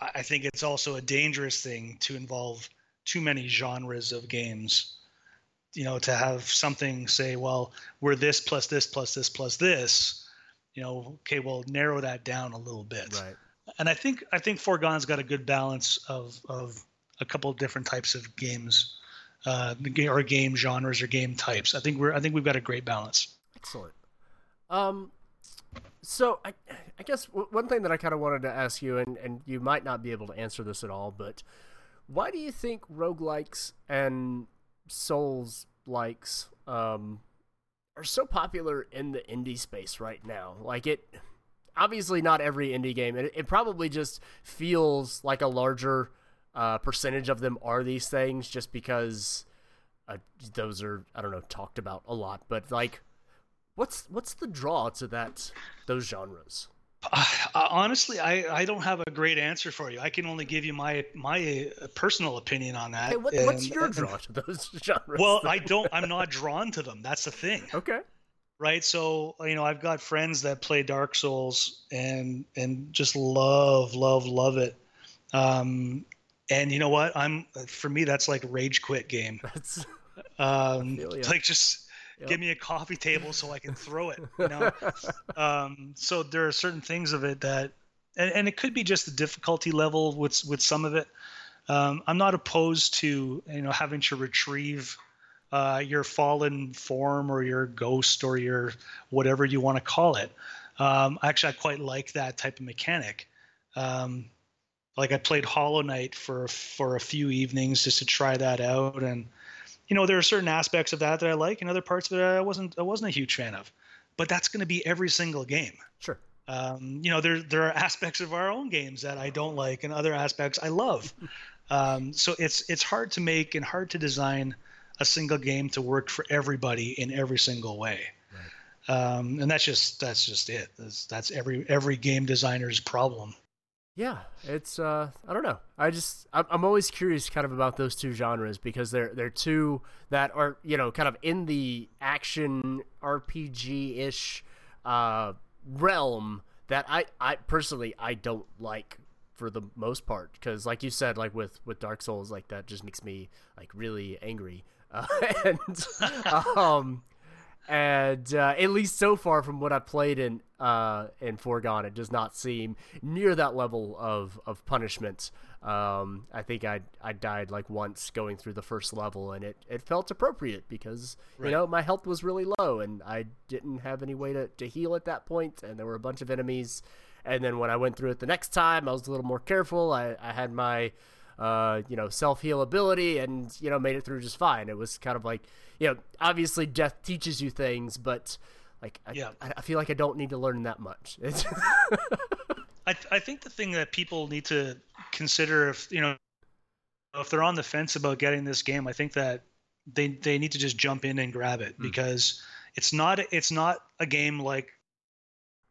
I think it's also a dangerous thing to involve too many genres of games. You know, to have something say, well, we're this plus this plus this plus this. You know, okay, well, narrow that down a little bit. Right. And I think I think Foregone's got a good balance of of a couple of different types of games, uh, or game genres or game types. I think we're I think we've got a great balance. Excellent. Um, so I, I guess one thing that I kind of wanted to ask you, and, and you might not be able to answer this at all, but why do you think roguelikes and souls likes um, are so popular in the indie space right now? Like it, obviously not every indie game. It, it probably just feels like a larger uh, percentage of them are these things, just because uh, those are I don't know talked about a lot. But like What's what's the draw to that those genres? [SIGHS] Uh, honestly, I, I don't have a great answer for you. I can only give you my my uh, personal opinion on that. Hey, what, and, what's your draw to those [LAUGHS] genres? Well, I don't. I'm not drawn to them. That's the thing. Okay. Right. So you know, I've got friends that play Dark Souls and and just love love love it. Um, and you know what? I'm for me that's like rage quit game. That's um, like just Yep. Give me a coffee table so I can throw it. You know, [LAUGHS] um, so there are certain things of it that, and, and, it could be just the difficulty level with with some of it. Um, I'm not opposed to you know having to retrieve uh, your fallen form or your ghost or your whatever you want to call it. Um, actually, I quite like that type of mechanic. Um, like I played Hollow Knight for for a few evenings just to try that out, and you know, there are certain aspects of that that I like, and other parts of it I wasn't I wasn't a huge fan of. But that's going to be every single game. Sure. Um, you know, there there are aspects of our own games that I don't like, and other aspects I love. [LAUGHS] um, so it's it's hard to make and hard to design a single game to work for everybody in every single way. Right. Um, and that's just that's just it. That's, that's every every game designer's problem. Yeah, it's uh, I don't know. I just I'm always curious kind of about those two genres because they're they're two that are you know kind of in the action RPG ish uh, realm that I I personally I don't like for the most part because like you said like with with Dark Souls like that just makes me like really angry uh, [LAUGHS] and [LAUGHS] um and uh, at least so far from what I played in uh, in Foregone, it does not seem near that level of of punishment. Um, I think I I died like once going through the first level, and it, it felt appropriate because right. you know my health was really low, and I didn't have any way to, to heal at that point, and there were a bunch of enemies. And then when I went through it the next time, I was a little more careful. I, I had my uh, you know self heal ability, and you know made it through just fine. It was kind of like you know, obviously death teaches you things, but like, I, yeah. I, I feel like I don't need to learn that much. [LAUGHS] I, I think the thing that people need to consider if you know if they're on the fence about getting this game, I think that they they need to just jump in and grab it mm. because it's not it's not a game like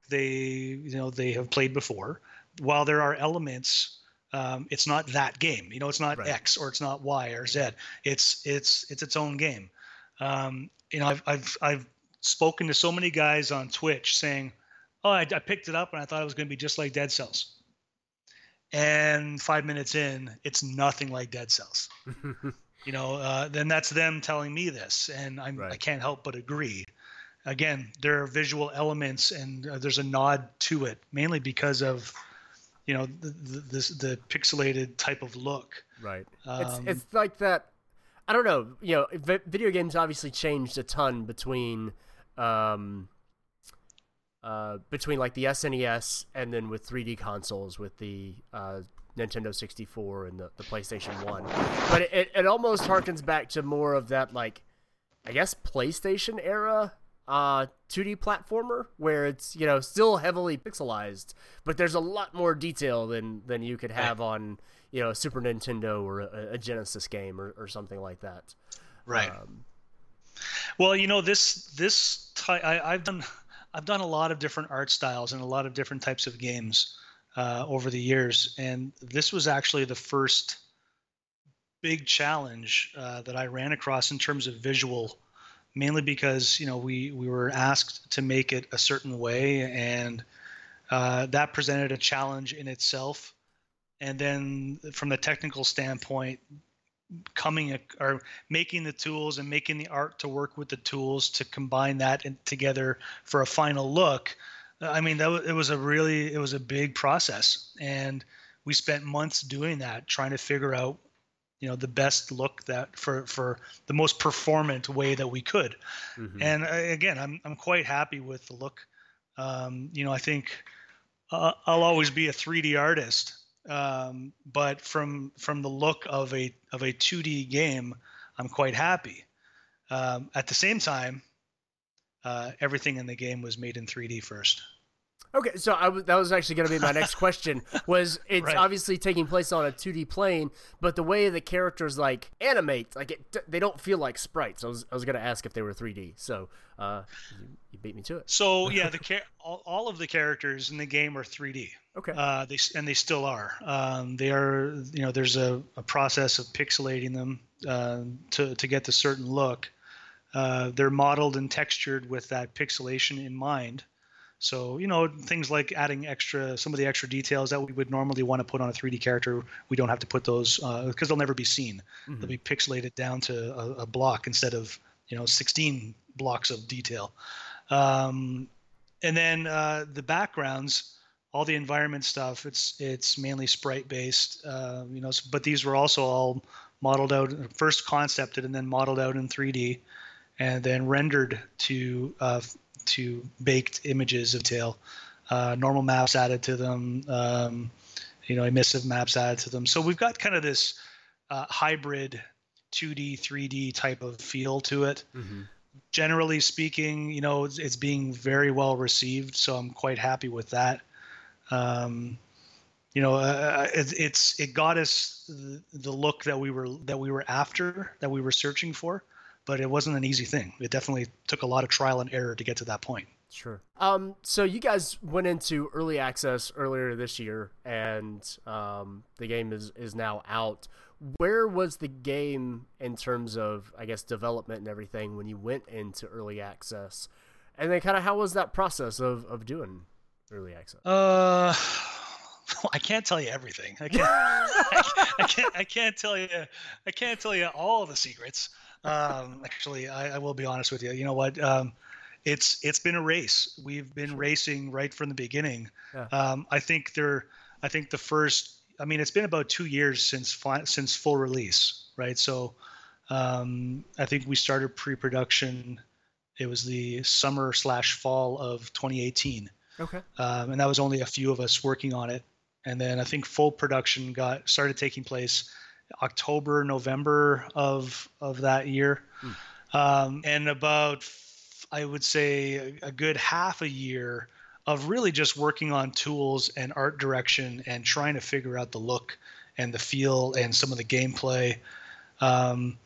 they you know they have played before. While there are elements um, it's not that game. You know, it's not right. X or it's not Y or Z. It's it's it's its own game. Um, you know, I've, I've, I've spoken to so many guys on Twitch saying, "Oh, I, I picked it up and I thought it was going to be just like Dead Cells." And five minutes in, it's nothing like Dead Cells. [LAUGHS] you know, uh, then that's them telling me this, and I'm, right. I can't help but agree. Again, there are visual elements, and uh, there's a nod to it, mainly because of, you know, the the, the pixelated type of look. Right. Um, it's it's like that I don't know. You know, video games obviously changed a ton between, um, uh, between like the SNES and then with 3D consoles with the uh, Nintendo 64 and the, the PlayStation 1. But it, it, it almost harkens back to more of that, like, I guess, PlayStation era uh, 2D platformer where it's, you know, still heavily pixelized, but there's a lot more detail than, than you could have on, you know, a Super Nintendo or a, a Genesis game or, or something like that. Right. Um, well, you know, this, this, ty- I, I've done, I've done a lot of different art styles and a lot of different types of games uh, over the years, and this was actually the first big challenge uh, that I ran across in terms of visual, mainly because you know we we were asked to make it a certain way, and uh, that presented a challenge in itself. And then from the technical standpoint, coming a, or making the tools and making the art to work with the tools to combine that in, together for a final look I mean, that was, it was a really it was a big process, and we spent months doing that, trying to figure out, you know, the best look that for for the most performant way that we could. Mm-hmm. And uh, again, I'm I'm quite happy with the look. Um, you know, I think uh, I'll always be a 3D artist, um, but from from the look of a of a 2D game, I'm quite happy. Um, at the same time, uh, everything in the game was made in 3D first. Okay, so I w- that was actually going to be my next question. [LAUGHS] Was it's right. obviously taking place on a 2D plane, but the way the characters like animate, like it, they don't feel like sprites. I was I was going to ask if they were 3D. So uh, you, you, beat me to it. So [LAUGHS] yeah, the char- all, all, of the characters in the game are 3D. Okay. Uh, they and they still are. Um, they are. You know, there's a, a process of pixelating them uh, to to get the certain look. Uh, they're modeled and textured with that pixelation in mind. So you know things like adding extra some of the extra details that we would normally want to put on a 3D character, we don't have to put those because uh, they'll never be seen. Mm-hmm. They'll be pixelated down to a, a, block instead of you know 16 blocks of detail. Um, and then uh, the backgrounds, all the environment stuff, it's it's mainly sprite based. Uh, you know, but these were also all modeled out first concepted and then modeled out in 3D and then rendered to uh, to baked images of tail. Uh, normal maps added to them, um, you know, emissive maps added to them. So we've got kind of this uh, hybrid 2D, 3D type of feel to it. Mm-hmm. Generally speaking, you know, it's, it's, being very well received, so I'm quite happy with that. Um, you know, uh, it, it's it got us the, the look that we were that we were after, that we were searching for but it wasn't an easy thing. It definitely took a lot of trial and error to get to that point. Sure. Um, so you guys went into early access earlier this year, and um, the game is is now out. Where was the game in terms of, I guess, development and everything when you went into early access? And then, kind of, how was that process of of doing early access? Uh. [SIGHS] I can't tell you everything. I can't, [LAUGHS] I can't. I can't tell you. I can't tell you all the secrets. Um, actually, I, I, will be honest with you. You know what? Um, it's it's been a race. We've been racing right from the beginning. Yeah. Um, I think there. I think the first. I mean, it's been about two years since since full release, right? So, um, I think we started pre-production. It was the summer slash fall of 2018. Okay. Um, and that was only a few of us working on it. And then I think full production got started taking place October, November of of that year, hmm. um, and about I would say a, good half a year of really just working on tools and art direction and trying to figure out the look and the feel and some of the gameplay. Um,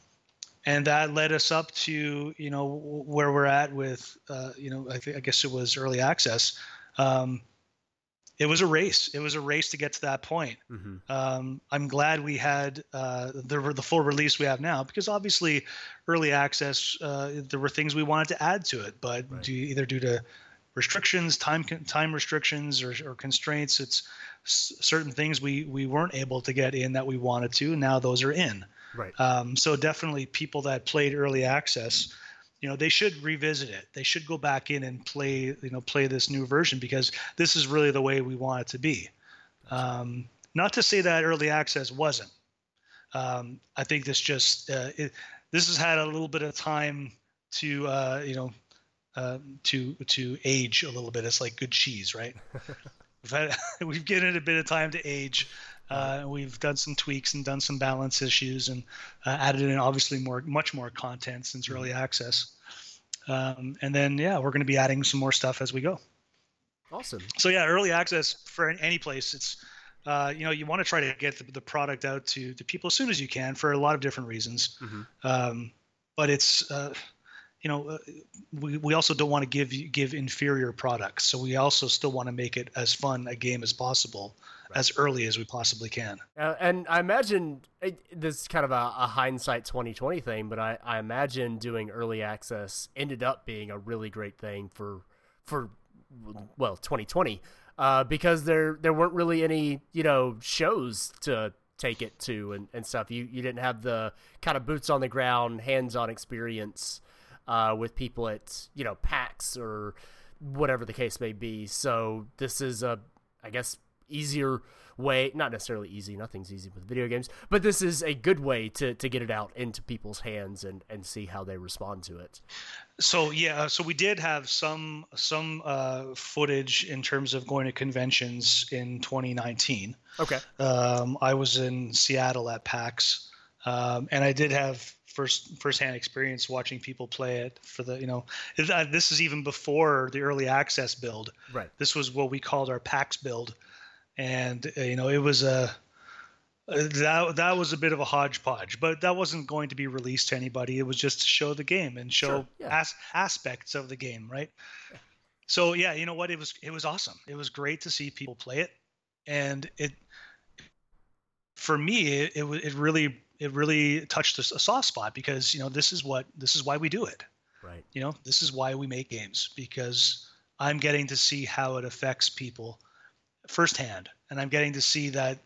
and that led us up to you know where we're at with uh, you know I, th- I, guess it was early access. Um, it was a race. It was a race to get to that point. Mm-hmm. Um, I'm glad we had uh, the the full release we have now because obviously, early access uh, there were things we wanted to add to it, but right. due, either due to restrictions, time time restrictions, or, or constraints, it's certain things we we weren't able to get in that we wanted to. Now those are in. Right. Um, so definitely, people that played early access you know they should revisit it they should go back in and play you know play this new version because this is really the way we want it to be um, not to say that early access wasn't um, i think this just uh, it, this has had a little bit of time to uh, you know uh, to to age a little bit. It's like good cheese, right? [LAUGHS] we've had [LAUGHS] we've given it a bit of time to age. Uh, we've done some tweaks and done some balance issues and uh, added in obviously more, much more content since early access. Um, and then yeah, we're going to be adding some more stuff as we go. Awesome. So yeah, early access for any place. It's uh, you know you want to try to get the, the, product out to the people as soon as you can for a lot of different reasons. Mm-hmm. Um, but it's uh, you know uh, we, we also don't want to give give inferior products, so we also still want to make it as fun a game as possible right. as early as we possibly can. Uh, and I imagine it, this is kind of a, a hindsight 2020 thing, but I, I imagine doing early access ended up being a really great thing for for well 2020 uh, because there there weren't really any you know shows to take it to and, and stuff. You you didn't have the kind of boots on the ground, hands on experience uh, with people at you know PAX or whatever the case may be. So this is a I guess easier way not necessarily easy nothing's easy with video games but this is a good way to, to get it out into people's hands and, and see how they respond to it. So yeah so we did have some some uh, footage in terms of going to conventions in 2019 okay. Um, i was in seattle at pax um, and i did have first firsthand experience watching people play it for the you know uh, this is even before the early access build. Right. This was what we called our pax build and uh, you know it was a that that was a bit of a hodgepodge, but that wasn't going to be released to anybody. It was just to show the game and show sure, yeah. as, aspects of the game, right? Yeah. So yeah, you know what? It was it was awesome. It was great to see people play it, and it for me it it, it really it really touched a, a soft spot because you know this is what this is why we do it. Right. You know this is why we make games because I'm getting to see how it affects people firsthand, and I'm getting to see that.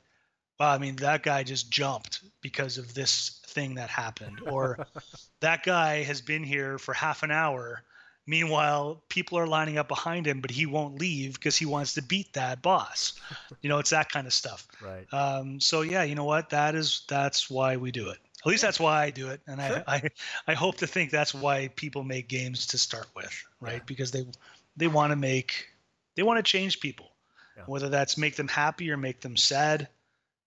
Wow, I mean, that guy just jumped because of this thing that happened, or [LAUGHS] that guy has been here for half an hour. Meanwhile, people are lining up behind him, but he won't leave because he wants to beat that boss. [LAUGHS] You know, it's that kind of stuff. Right. Um, so yeah, you know what? That is that's why we do it. At least that's why I do it, and sure. I, I I hope to think that's why people make games to start with, right? Yeah. Because they they want to make they want to change people yeah. whether that's make them happy or make them sad.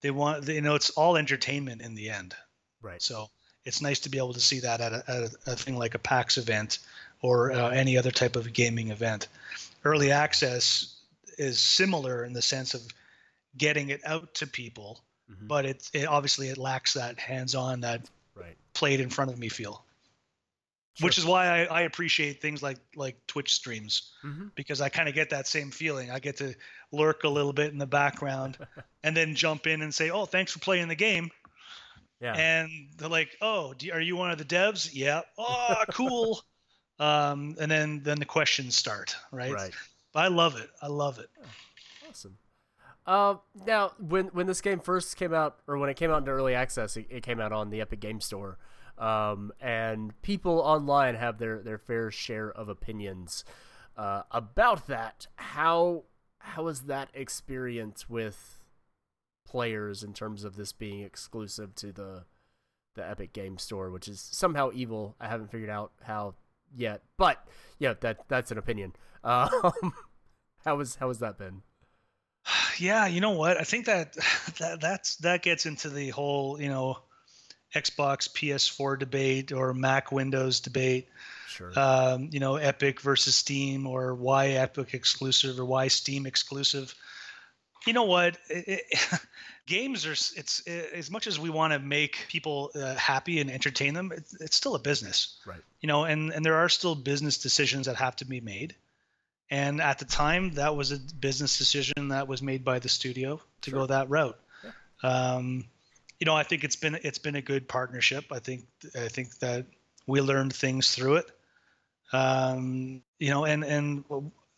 They want, you know, it's all entertainment in the end. Right. So it's nice to be able to see that at a, at a, a thing like a PAX event or uh, any other type of gaming event. Early access is similar in the sense of getting it out to people, mm-hmm. but it, it obviously it lacks that hands-on, that right. played in front of me feel. Sure. Which is why I, I, appreciate things like like Twitch streams mm-hmm. because I kind of get that same feeling. I get to lurk a little bit in the background [LAUGHS] and then jump in and say, "Oh, thanks for playing the game." Yeah. And they're like, "Oh, do, are you one of the devs?" Yeah. Oh, [LAUGHS] cool. um, and then then the questions start, right? Right. But I love it. I love it. Awesome. Uh, now, when when this game first came out, or when it came out in early access, it, it came out on the Epic Game Store. Um, and people online have their, their fair share of opinions uh, about that. How how was that experience with players in terms of this being exclusive to the the Epic Game Store, which is somehow evil. I haven't figured out how yet, but yeah, that that's an opinion. [LAUGHS] Um, how was how has that been? [SIGHS] Yeah, you know what? I think that [SIGHS] that that's that gets into the whole you know Xbox PS4 debate or Mac Windows debate. Sure. Um, you know, Epic versus Steam or why Epic exclusive or why Steam exclusive. You know what? It, it, [LAUGHS] games are it's it, as much as we want to make people uh, happy and entertain them, it, it's still a business. Right. You know, and and there are still business decisions that have to be made. And at the time, that was a business decision that was made by the studio to sure. go that route. Yeah. Um, you know, I think it's been it's been a good partnership. I think I think that we learned things through it. Um, you know, and and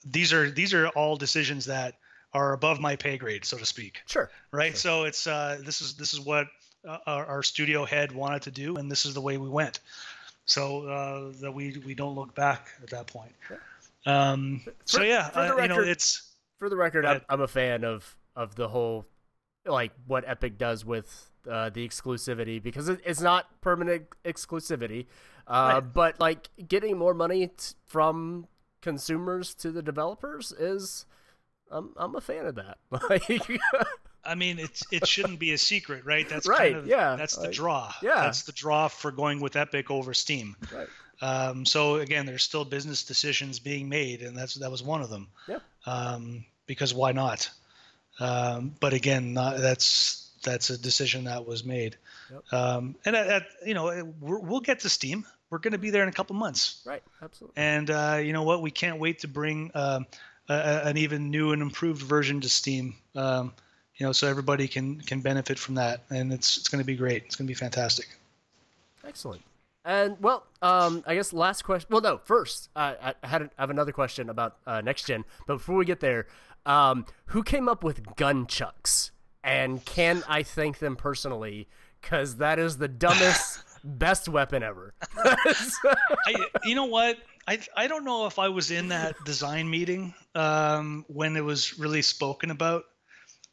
these are these are all decisions that are above my pay grade, so to speak. Sure. Right. Sure. So it's uh, this is this is what uh, our, our, studio head wanted to do, and this is the way we went. So uh, that we we don't look back at that point. Um, for, so yeah, for the record, you know, it's for the record, I'm, I'm a fan of of the whole like what Epic does with uh, the exclusivity because it, it's not permanent exclusivity. Uh, right. But like getting more money t- from consumers to the developers is I'm I'm a fan of that. [LAUGHS] Like I mean, it's it shouldn't be a secret, right? That's Right, kind of yeah, That's the like- draw. yeah. that's the draw for going with Epic over Steam. right. Um, so again, there's still business decisions being made, and that's that was one of them. Yeah. Um, because why not? Um, but again, not, that's that's a decision that was made. Yep. Um, and at, at, you know, we're, we'll get to Steam. We're going to be there in a couple months. Right. Absolutely. And uh, you know what? We can't wait to bring um, a, an even new and improved version to Steam. Um, you know, so everybody can can benefit from that, and it's it's going to be great. It's going to be fantastic. Excellent. And well, um, I guess last question. Well, no, first uh, I I had I have another question about uh, next gen. But before we get there, um, who came up with gun chucks? And can I thank them personally? Because that is the dumbest, [LAUGHS] best weapon ever. I, you know what? I I don't know if I was in that design meeting um, when it was really spoken about.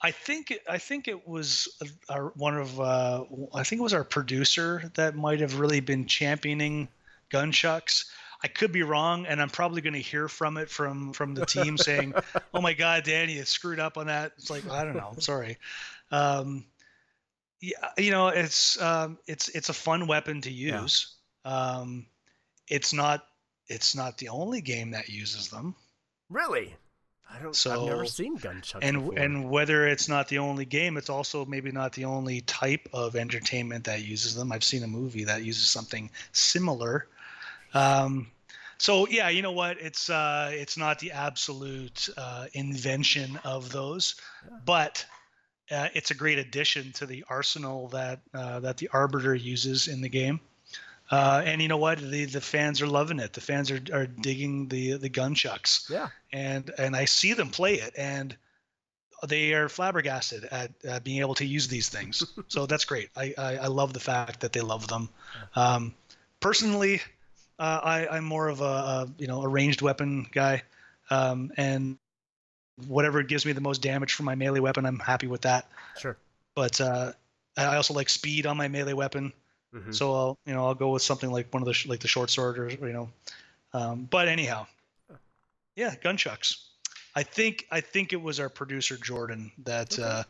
I think I think it was our, one of uh, I think it was our producer that might have really been championing gunchucks. I could be wrong, and I'm probably going to hear from it from from the team [LAUGHS] saying, "Oh my God, Danny, you screwed up on that." It's like I don't know, I'm sorry. Um, yeah, you know, it's um, it's it's a fun weapon to use. Um, it's not it's not the only game that uses them really? I don't. So, I've never seen gun chucks. and before. and whether it's not the only game it's also maybe not the only type of entertainment that uses them i've seen a movie that uses something similar um, so yeah you know what? It's uh, it's not the absolute uh, invention of those but uh, it's a great addition to the arsenal that uh, that the arbiter uses in the game. Uh, and you know what? The the fans are loving it. The fans are, are digging the the gunchucks yeah, and and I see them play it, and they are flabbergasted at, at being able to use these things. [LAUGHS] so that's great. I, I I love the fact that they love them. Um, personally, uh, I I'm more of a, a you know a ranged weapon guy, um, and whatever gives me the most damage from my melee weapon, I'm happy with that. sure. But uh, I also like speed on my melee weapon. Mhm. So I'll you know I'll go with something like one of the sh- like the short sword or you know, um, but anyhow, yeah, gunchucks. I think I think it was our producer Jordan that Okay. uh,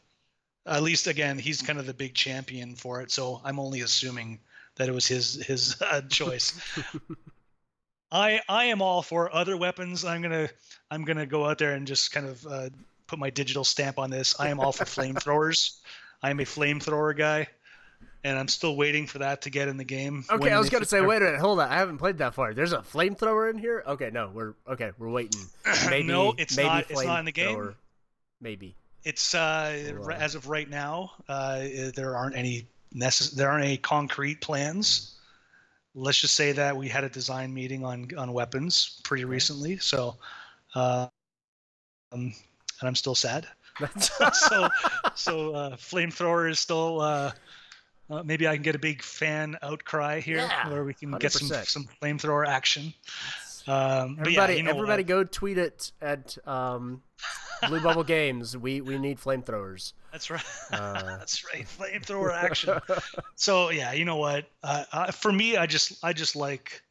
at least again he's kind of the big champion for it. So I'm only assuming that it was his his [LAUGHS] uh, choice. [LAUGHS] I I am all for other weapons. I'm gonna I'm gonna go out there and just kind of uh, put my digital stamp on this. I am all for flamethrowers. I am a flamethrower guy, and I'm still waiting for that to get in the game. Okay, I was gonna say, wait a minute, hold on. I haven't played that far. There's a flamethrower in here. Okay, no, we're okay. We're waiting. [CLEARS THROAT] Maybe No, it's maybe not- it's not in the game. flamethrower. Maybe. It's uh, as of right now, uh, there aren't any necess- there aren't any concrete plans. Let's just say that we had a design meeting on on weapons pretty recently, so uh, um, and I'm still sad. [LAUGHS] So so uh, flamethrower is still. Uh, uh, maybe I can get a big fan outcry here, Yeah, where we can get some 100%. some flamethrower action. Um, everybody. yeah, you know everybody, what? go tweet it at um, Blue Bubble Games. We we need flamethrowers. That's right. Uh, [LAUGHS] That's right. Flamethrower action. so yeah, you know what? Uh, uh, for me, I just I just like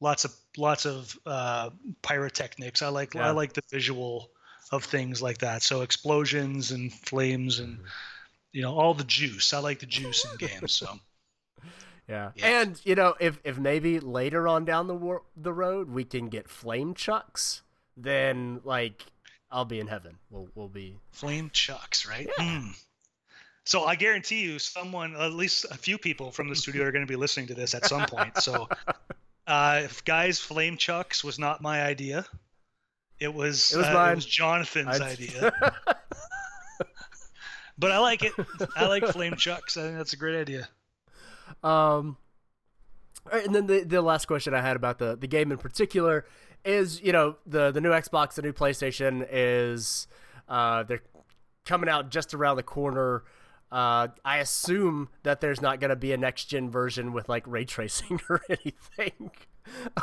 lots of lots of uh, pyrotechnics. I like Yeah. I like the visual of things like that. So explosions and flames and Mm-hmm. you know all the juice. I like the juice in games. So [LAUGHS] Yeah. Yeah. And you know, if if maybe later on down the wor- the road we can get flame chucks, then like I'll be in heaven. We'll we'll be flame chucks, right? Yeah. Hmm. So I guarantee you, someone, at least a few people from the studio, are going to be listening to this at some point. So, [LAUGHS] uh, if guys, flame chucks was not my idea. It was It was uh. It was Jonathan's I'd- idea. [LAUGHS] but I like it. I like flame chucks. I think that's a great idea. Um, all right, and then the the last question I had about the the game in particular is you know the the new Xbox, the new PlayStation is uh they're coming out just around the corner. Uh, I assume that there's not going to be a next gen version with like ray tracing [LAUGHS] or anything.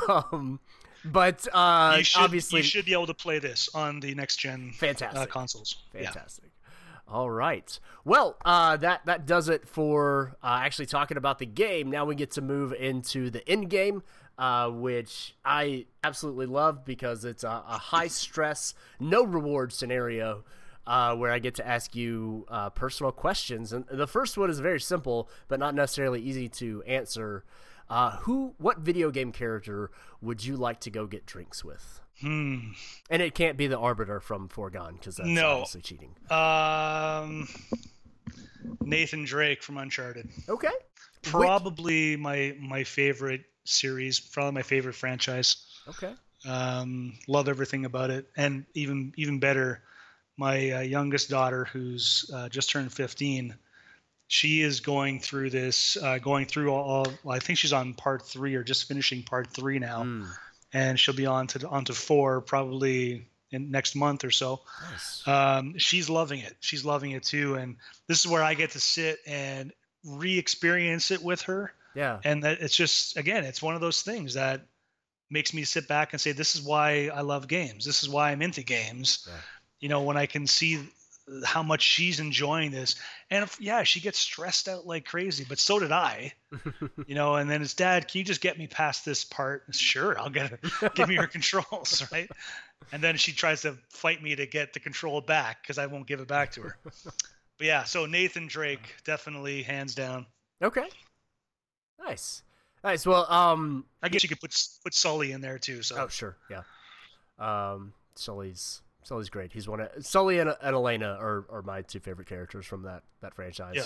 um, but uh, you should, obviously, you should be able to play this on the next gen Fantastic. uh, consoles. Yeah. fantastic. All right. Well, uh, that that does it for uh, actually talking about the game. Now we get to move into the end game, uh, which I absolutely love because it's a, a high stress, no reward scenario. Uh, where I get to ask you uh, personal questions, and the first one is very simple, but not necessarily easy to answer. Uh, who, what video game character would you like to go get drinks with? Hmm. And it can't be the Arbiter from Foregone because that's No. obviously cheating. Um, Nathan Drake from Uncharted. Okay. Probably my my favorite series. Probably my favorite franchise. Okay. Um, love everything about it, and even even better, my uh, youngest daughter, who's uh, just turned 15, she is going through this, uh, going through all. all well, I think she's on part three or just finishing part three now, Mm, and she'll be on to on to four probably in next month or so. nice. Um, she's loving it. She's loving it too, and this is where I get to sit and re-experience it with her yeah. and that it's just again it's one of those things that makes me sit back and say this is why i love games. This is why i'm into games. Yeah. you know when i can see how much she's enjoying this and if, yeah she gets stressed out like crazy but so did i. [LAUGHS] You know and then it's dad can you just get me past this part? Sure i'll get her [LAUGHS] give me her controls [LAUGHS] right? And then she tries to fight me to get the control back because i won't give it back to her. But yeah so nathan drake definitely hands down. Okay. Nice. Nice. Well, um. I guess you could put put Sully in there too. So Oh, sure. Yeah. Um. Sully's Sully's great. He's one of Sully and, and Elena are, are my two favorite characters from that that franchise. Yeah.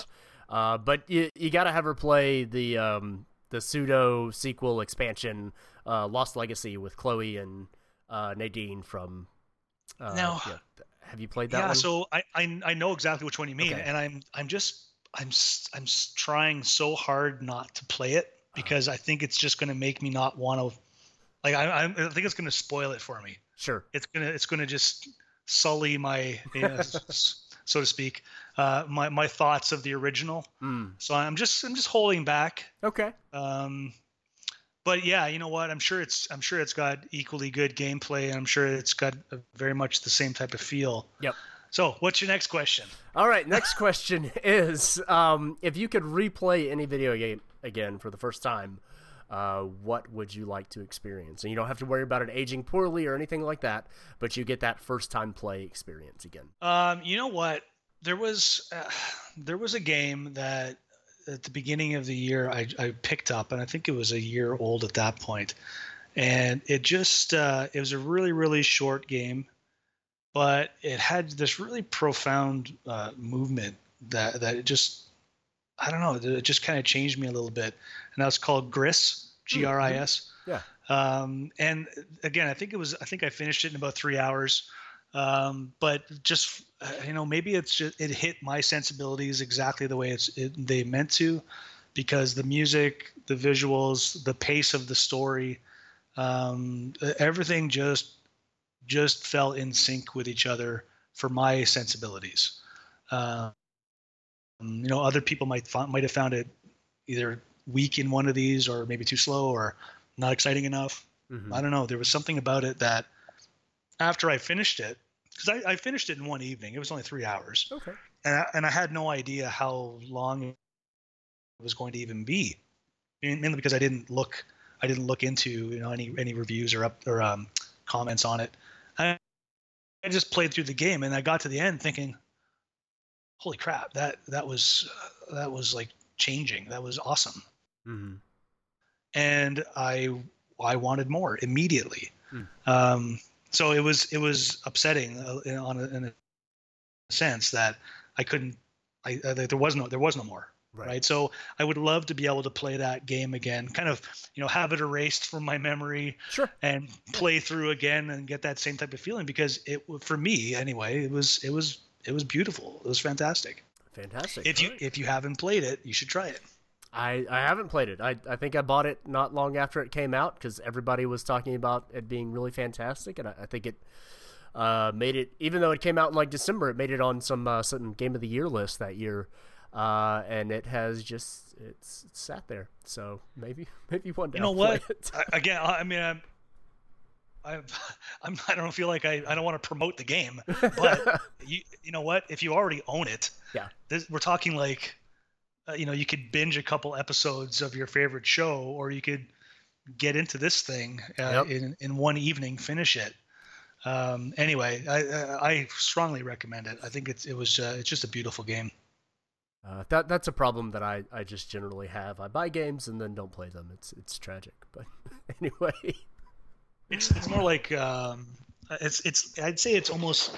Uh, but you you got to have her play the um the pseudo sequel expansion, uh, Lost Legacy with Chloe and uh, Nadine from. Uh, Now- yeah. have you played that yeah, one? so I, I I know exactly which one you mean, Okay. and I'm I'm just I'm I'm trying so hard not to play it because I think it's just going to make me not want to. Like I I I think it's going to spoil it for me. sure. It's gonna it's gonna just sully my you know, so to speak uh, my my thoughts of the original. Mm. So I'm just I'm just holding back. Okay. Um, but yeah, you know what? I'm sure it's I'm sure it's got equally good gameplay, and I'm sure it's got a, very much the same type of feel. Yep. So, what's your next question? All right, next [LAUGHS] question is um, if you could replay any video game again for the first time, uh, what would you like to experience? And you don't have to worry about it aging poorly or anything like that, but you get that first time play experience again. Um, you know what? There was uh, there was a game that at the beginning of the year I, I picked up, and I think it was a year old at that point, and it just uh, it was a really really short game, but it had this really profound uh, movement that that it just I don't know it just kind of changed me a little bit, and that was called Gris G R I S. Yeah. Um, and again, I think it was I think I finished it in about three hours um, but just uh, you know maybe it's just it hit my sensibilities exactly the way it's it, they meant to because the music the visuals the pace of the story um, everything just just fell in sync with each other for my sensibilities um, you know other people might might have found it either weak in one of these or maybe too slow or not exciting enough Mhm. I don't know. There was something about it that after I finished it, because I, I finished it in one evening. It was only three hours, Okay. and I, and I had no idea how long it was going to even be. Mainly because I didn't look, I didn't look into you know any any reviews or up or um, comments on it. I, I just played through the game, and I got to the end thinking, "Holy crap! That that was that was like changing. That was awesome." hmm and I I wanted more immediately. Hmm. Um, so it was it was upsetting uh, in, on a, in a sense that I couldn't. I, uh, there was no there was no more Right. right. So I would love to be able to play that game again, kind of you know have it erased from my memory Sure. and play through again and get that same type of feeling because it for me anyway it was it was it was beautiful. It was fantastic. Fantastic. If you All right. if you haven't played it, you should try it. I, I haven't played it. I, I think I bought it not long after it came out because everybody was talking about it being really fantastic, and I, I think it uh, made it. Even though it came out in like December, it made it on some uh, some Game of the Year list that year, uh, and it has just it's, it's sat there. So maybe [LAUGHS] maybe one day You know I'll what? I, again, I mean, I'm, I, [LAUGHS] I'm, I don't feel like I, I don't want to promote the game, [LAUGHS] but you, you know what? If you already own it, yeah, this, we're talking like, uh, you know, you could binge a couple episodes of your favorite show, or you could get into this thing uh, yep. in in one evening, finish it. Um, anyway, I, I strongly recommend it. I think it's it was uh, it's just a beautiful game. Uh, that that's a problem that I, I just generally have. I buy games and then don't play them. It's it's tragic, but [LAUGHS] anyway. It's it's more like um, it's it's I'd say it's almost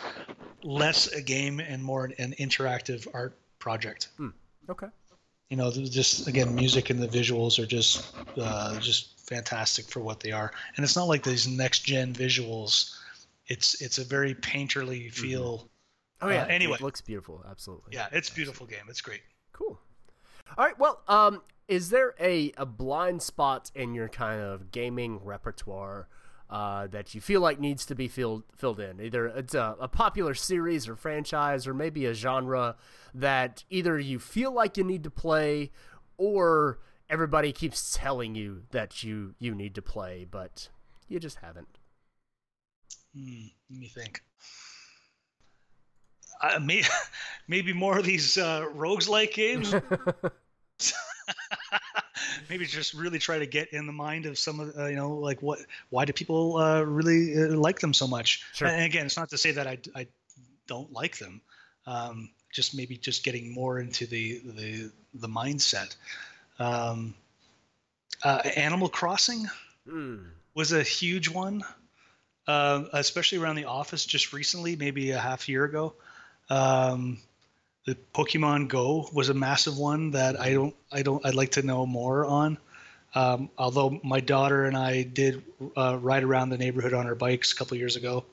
less a game and more an, an interactive art project. Hmm. Okay. You know, just again, music and the visuals are just uh, just fantastic for what they are, and it's not like these next gen visuals. It's it's a very painterly mm-hmm. feel. Mm-hmm. Oh yeah. Uh, anyway, it looks beautiful. Absolutely. Yeah, it's beautiful game. It's great. Cool. All right. Well, um, is there a a blind spot in your kind of gaming repertoire? uh, that you feel like needs to be filled filled in. Either it's a, a, popular series or franchise, or maybe a genre that either you feel like you need to play, or everybody keeps telling you that you you need to play, but you just haven't. Hmm, let me think. Uh, may, [LAUGHS] maybe more of these uh, rogues-like games. [LAUGHS] [LAUGHS] maybe just really try to get in the mind of some of uh, you know like what why do people uh, really uh, like them so much sure. and again it's not to say that i, I don't like them um, just maybe just getting more into the the the mindset um, uh, animal crossing mm. was a huge one uh, especially around the office just recently maybe a half year ago um, the Pokemon Go was a massive one that I don't I don't I'd like to know more on. Um, although my daughter and I did uh, ride around the neighborhood on our bikes a couple years ago,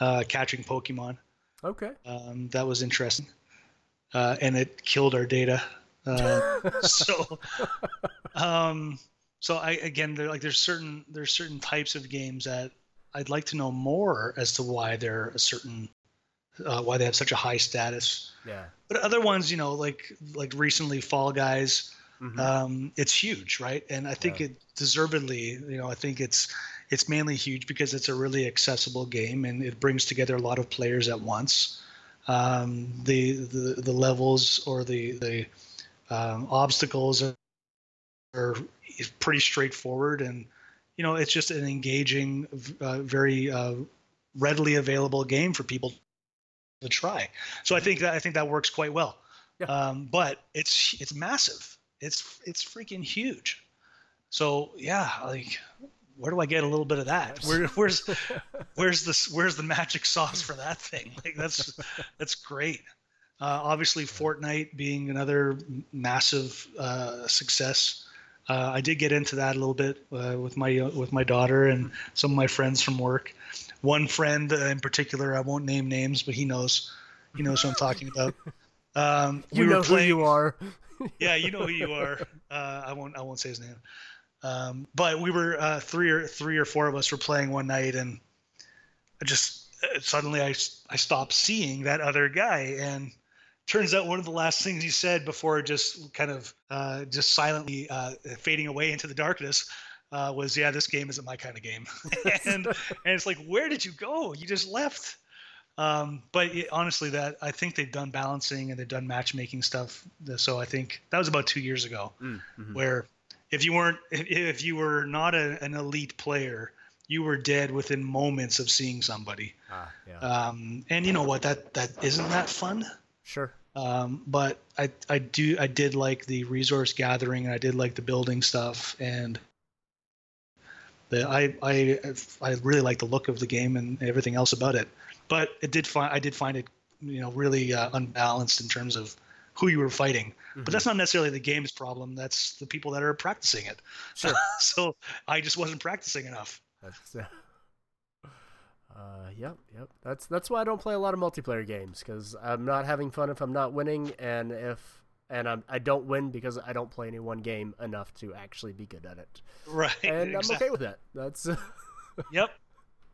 uh, catching Pokemon. Okay. Um, that was interesting, uh, and it killed our data. Uh, [LAUGHS] so, um, so I again, there like there's certain there's certain types of games that I'd like to know more as to why they're a certain uh, why they have such a high status. Yeah. But other ones, you know, like like recently Fall Guys, mm-hmm. um, it's huge, right? And I think yeah. it deservedly, you know, I think it's it's mainly huge because it's a really accessible game and it brings together a lot of players at once. Um, the, the the levels or the the um, obstacles are, are pretty straightforward and you know it's just an engaging, uh, very uh, readily available game for people to try. So I think that I think that works quite well. Yeah. Um, but it's it's massive. It's it's freaking huge. So yeah, like where do I get a little bit of that? Where, where's [LAUGHS] where's the where's the magic sauce for that thing? Like that's that's great. Uh, obviously, Fortnite being another massive uh, success. Uh, I did get into that a little bit uh, with my with my daughter and some of my friends from work one friend in particular. I won't name names, but he knows. He knows what I'm talking about. [LAUGHS] Um, you we know playing, who you are. [LAUGHS] yeah, you know who you are. Uh, I won't. I won't say his name. Um, but we were uh, three or three or four of us were playing one night, and I just uh, suddenly I I stopped seeing that other guy, and turns out one of the last things he said before just kind of uh, just silently uh, fading away into the darkness uh, was, yeah, this game isn't my kind of game. [LAUGHS] and and it's like, where did you go? You just left. Um, but it, honestly, that I think they've done balancing and they've done matchmaking stuff. So I think that was about two years ago, mm, mm-hmm. where if you weren't, if, if you were not a, an elite player, you were dead within moments of seeing somebody. Ah, yeah. um, and you know what? That that isn't that fun. Sure. Um, but I I do I did like the resource gathering and I did like the building stuff and the, I, I I really like the look of the game and everything else about it, but it did find I did find it you know really uh, unbalanced in terms of who you were fighting. Mm-hmm. But that's not necessarily the game's problem. That's the people that are practicing it. Sure. [LAUGHS] so I just wasn't practicing enough. That's, uh, uh, yep, yep. That's that's why I don't play a lot of multiplayer games because I'm not having fun if I'm not winning, and if and I'm, I don't win because I don't play any one game enough to actually be good at it. Right. [LAUGHS] And exactly. I'm okay with that. That's. [LAUGHS] yep,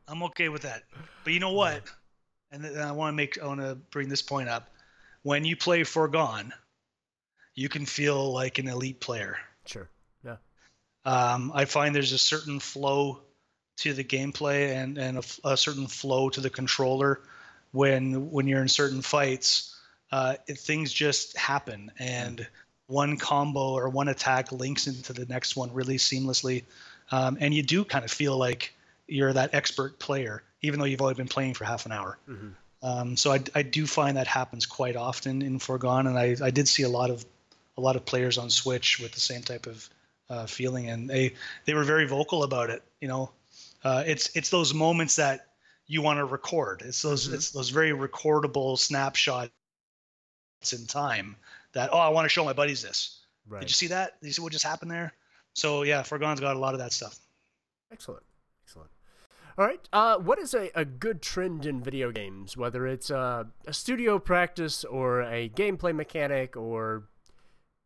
I'm okay with that. But you know what? And I want to make I want to bring this point up. When you play Foregone, you can feel like an elite player. Sure. Yeah. Um, I find there's a certain flow to the gameplay and and a, a certain flow to the controller when when you're in certain fights. Uh, it, things just happen, and one combo or one attack links into the next one really seamlessly, um, and you do kind of feel like you're that expert player, even though you've only been playing for half an hour. Mm-hmm. Um, so I, I do find that happens quite often in Foregone, and I, I did see a lot of a lot of players on Switch with the same type of uh, feeling, and they they were very vocal about it. You know, uh, it's it's those moments that you want to record. It's those mm-hmm. it's those very recordable snapshots in time that oh I want to show my buddies this. Right. Did you see that? Did you see what just happened there? So yeah, Foregone's got a lot of that stuff. Excellent. Excellent. All right. Uh, what is a, a good trend in video games, whether it's uh, a studio practice or a gameplay mechanic or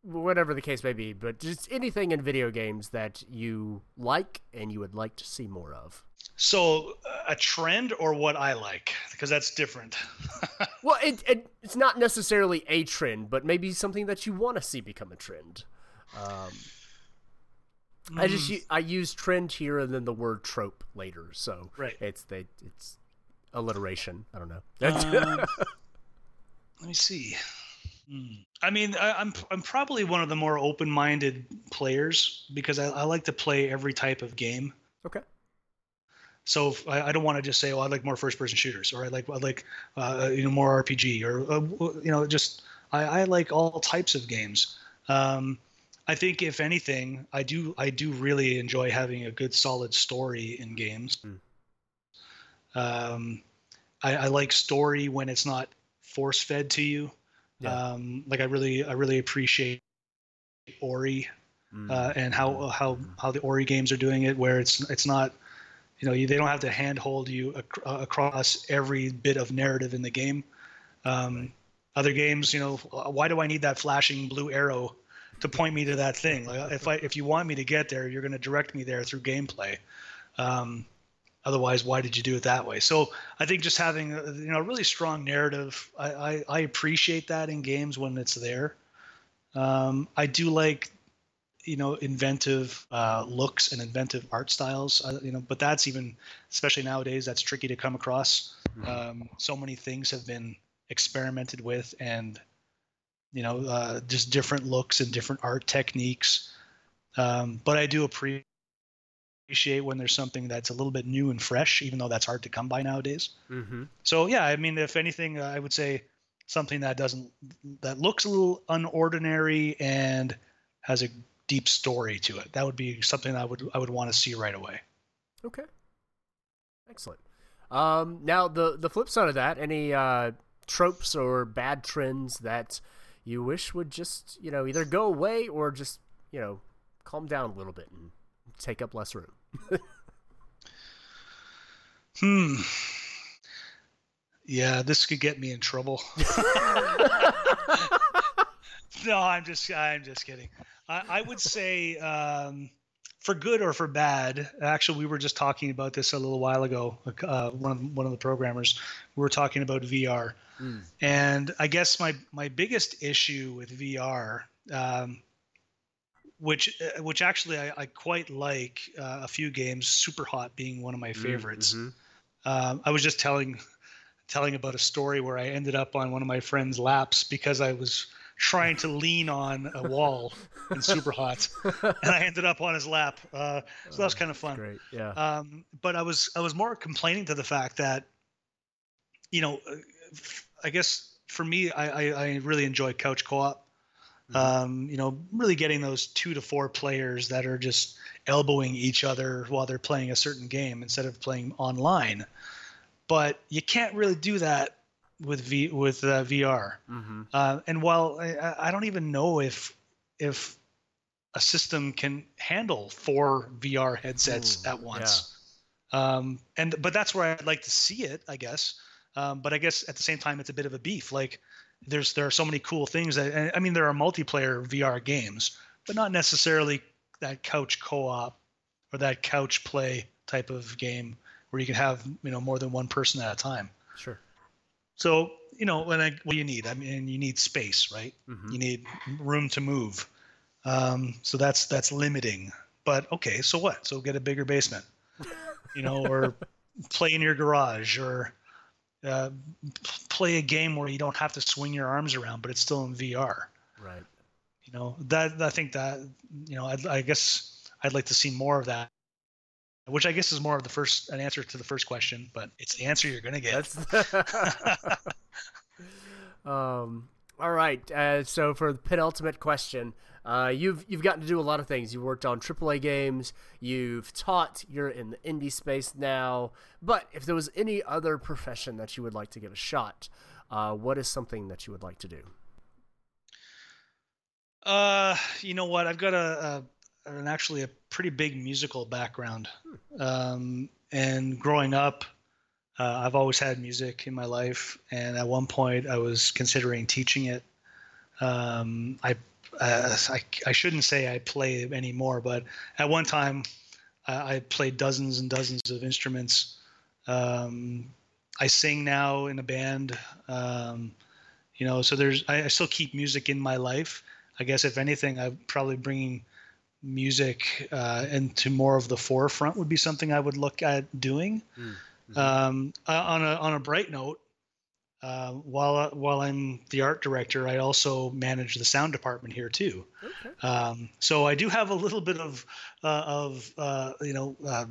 whatever the case may be, but just anything in video games that you like and you would like to see more of. So, a trend or what I like, because that's different. [LAUGHS] well, it, it, it's not necessarily a trend, but maybe something that you want to see become a trend. Um, mm. I just mm. I use trend here and then the word trope later, so right. it's they it's alliteration. I don't know. um, [LAUGHS] let me see. Mm. I mean, I, am I'm, I'm probably one of the more open-minded players because I, I like to play every type of game. Okay. So I, I, don't want to just say, "Oh, I like more first-person shooters," or "I like I like uh, you know more RPG," or uh, you know, just I, I like all types of games. Um, I think if anything, I do I do really enjoy having a good solid story in games. Mm. Um, I, I like story when it's not force fed to you. Yeah. Um, like I really, I really appreciate Ori mm. uh, and how how mm. how the Ori games are doing it, where it's it's not, you know, you, they don't have to handhold you ac- uh, across every bit of narrative in the game. Um, other games, you know, why do I need that flashing blue arrow to point me to that thing? Like if I if you want me to get there, you're going to direct me there through gameplay. Um, Otherwise, why did you do it that way? So I think just having a, you know a really strong narrative, I, I, I appreciate that in games when it's there. Um, I do like you know inventive uh, looks and inventive art styles. Uh, you know, but that's even especially nowadays that's tricky to come across. Mm-hmm. Um, so many things have been experimented with, and you know, uh, just different looks and different art techniques. Um, but I do appreciate appreciate when there's something that's a little bit new and fresh, even though that's hard to come by nowadays. Mm-hmm. So yeah, I mean, if anything, uh, I would say something that doesn't that looks a little unordinary and has a deep story to it. That would be something I would I would want to see right away. Okay, excellent. Um, now the the flip side of that, any uh, tropes or bad trends that you wish would just you know either go away or just you know calm down a little bit and take up less room. Hmm. Yeah, this could get me in trouble. [LAUGHS] no, I'm just I'm just kidding. I, I would say um, for good or for bad. Actually, we were just talking about this a little while ago. Uh, one of one of the programmers we were talking about VR, mm. and I guess my my biggest issue with VR um, which uh, which actually I, I quite like uh, a few games. Super Hot being one of my mm, favorites. Mm-hmm. Um, I was just telling telling about a story where I ended up on one of my friend's laps because I was trying to lean on a wall in Super Hot, [LAUGHS] and I ended up on his lap. Uh, so that was oh, kind of fun. Great, yeah. Um, but I was I was more complaining to the fact that, you know, uh, I guess for me, I, I, I really enjoy couch co-op. Mm-hmm. Um, you know, really getting those two to four players that are just elbowing each other while they're playing a certain game instead of playing online. But you can't really do that with V with uh, VR. Mm-hmm. Uh, and while I, I, don't even know if if a system can handle four VR headsets Ooh, at once. Yeah. Um, and but that's where I'd like to see it, I guess. Um, but I guess at the same time, it's a bit of a beef. Like there's there are so many cool things that I mean there are multiplayer VR games, but not necessarily that couch co-op or that couch play type of game where you can have you know more than one person at a time. Sure. So you know when I, what do you need? I mean you need space, right? Mm-hmm. You need room to move. Um, so that's that's limiting. But okay, so what? So get a bigger basement. you know, or [LAUGHS] play in your garage, or uh, play a game where you don't have to swing your arms around, but it's still in VR. Right. You know that I think that you know I, I guess I'd like to see more of that which I guess is more of the first an answer to the first question, but it's the answer you're gonna get. [LAUGHS] [LAUGHS] um, all right. Uh, so for the penultimate question, uh, you've you've gotten to do a lot of things. You've worked on AAA games. You've taught. You're in the indie space now. But if there was any other profession that you would like to give a shot, uh, what is something that you would like to do? Uh, you know what? I've got a, a an actually a pretty big musical background. Um, and growing up, uh, I've always had music in my life, and at one point I was considering teaching it. Um, I uh, I, I shouldn't say I play anymore, but at one time uh, I played dozens and dozens of instruments. Um, I sing now in a band, um, you know, so there's I, I, still keep music in my life. I guess if anything, I'm probably bringing music uh, into more of the forefront would be something I would look at doing. Mm-hmm. Um, uh, on a on a bright note, uh, while while I'm the art director, I also manage the sound department here too. Okay. Um, so I do have a little bit of uh, of uh, you know uh,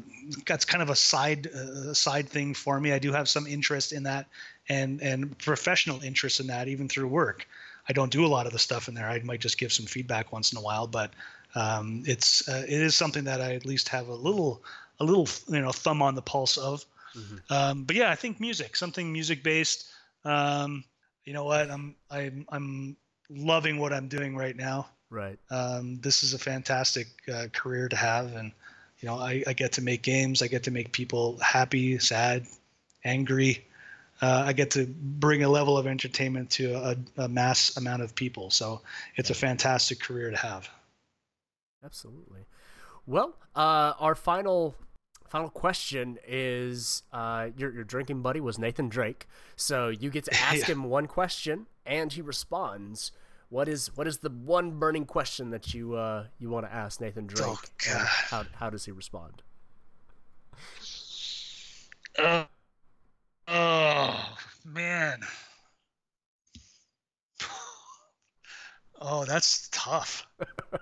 that's kind of a side uh, side thing for me. I do have some interest in that and and professional interest in that even through work. I don't do a lot of the stuff in there. I might just give some feedback once in a while, but um, it's uh, it is something that I at least have a little a little you know thumb on the pulse of. Mm-hmm. Um, but yeah, I think music, something music based. Um, you know what? I'm I'm I'm loving what I'm doing right now. Right. Um, this is a fantastic uh, career to have, and you know, I, I get to make games. I get to make people happy, sad, angry. Uh, I get to bring a level of entertainment to a, a mass amount of people. So it's a fantastic career to have. Absolutely. Well, uh, our final final question is uh, your, your drinking buddy was Nathan Drake. So you get to [LAUGHS] ask yeah. him one question and he responds. What is what is the one burning question that you uh, you want to ask Nathan Drake? Oh, how how does he respond? Uh, oh man. [LAUGHS] Oh, that's tough.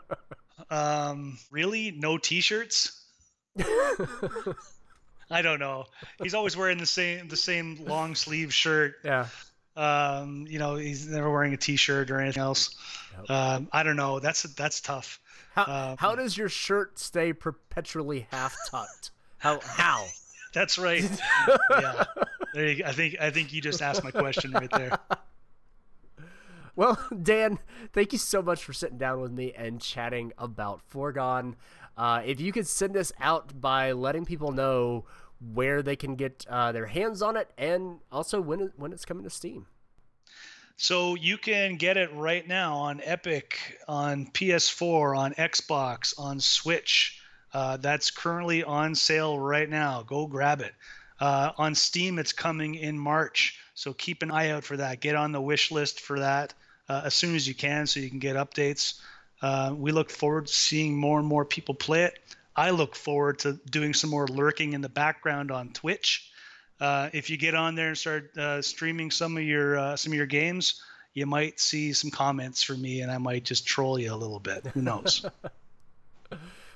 [LAUGHS] um, really? No t-shirts? I don't know. He's always wearing the same the same long sleeve shirt. Yeah. Um, you know, he's never wearing a t-shirt or anything else. Yep. Um, I don't know. That's that's tough. How um, how does your shirt stay perpetually half tucked? How how? [LAUGHS] That's right. [LAUGHS] yeah. There you, I think I think you just asked my question right there. Well, Dan, thank you so much for sitting down with me and chatting about Foregone. Uh, if you could send this out by letting people know where they can get uh, their hands on it and also when when it's coming to Steam. So you can get it right now on Epic, on PS4, on Xbox, on Switch. Uh, that's currently on sale right now. Go grab it. Uh, on Steam, it's coming in March. So keep an eye out for that. Get on the wish list for that uh, as soon as you can so you can get updates. Uh, we look forward to seeing more and more people play it. I look forward to doing some more lurking in the background on Twitch. Uh, if you get on there and start uh, streaming some of your uh, some of your games, you might see some comments from me, and I might just troll you a little bit. Who knows? [LAUGHS]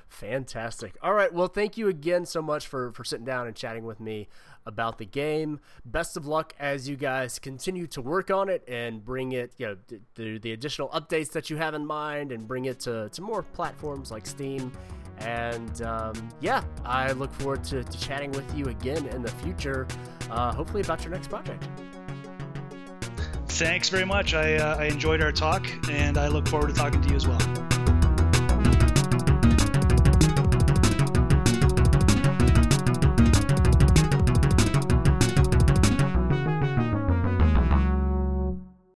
Fantastic. All right. Well, thank you again so much for for sitting down and chatting with me about the game. Best of luck as you guys continue to work on it and bring it, you know, the, the additional updates that you have in mind and bring it to, to more platforms like Steam. And um, yeah, I look forward to, to, chatting with you again in the future, uh, hopefully about your next project. Thanks very much. I, uh, I enjoyed our talk and I look forward to talking to you as well.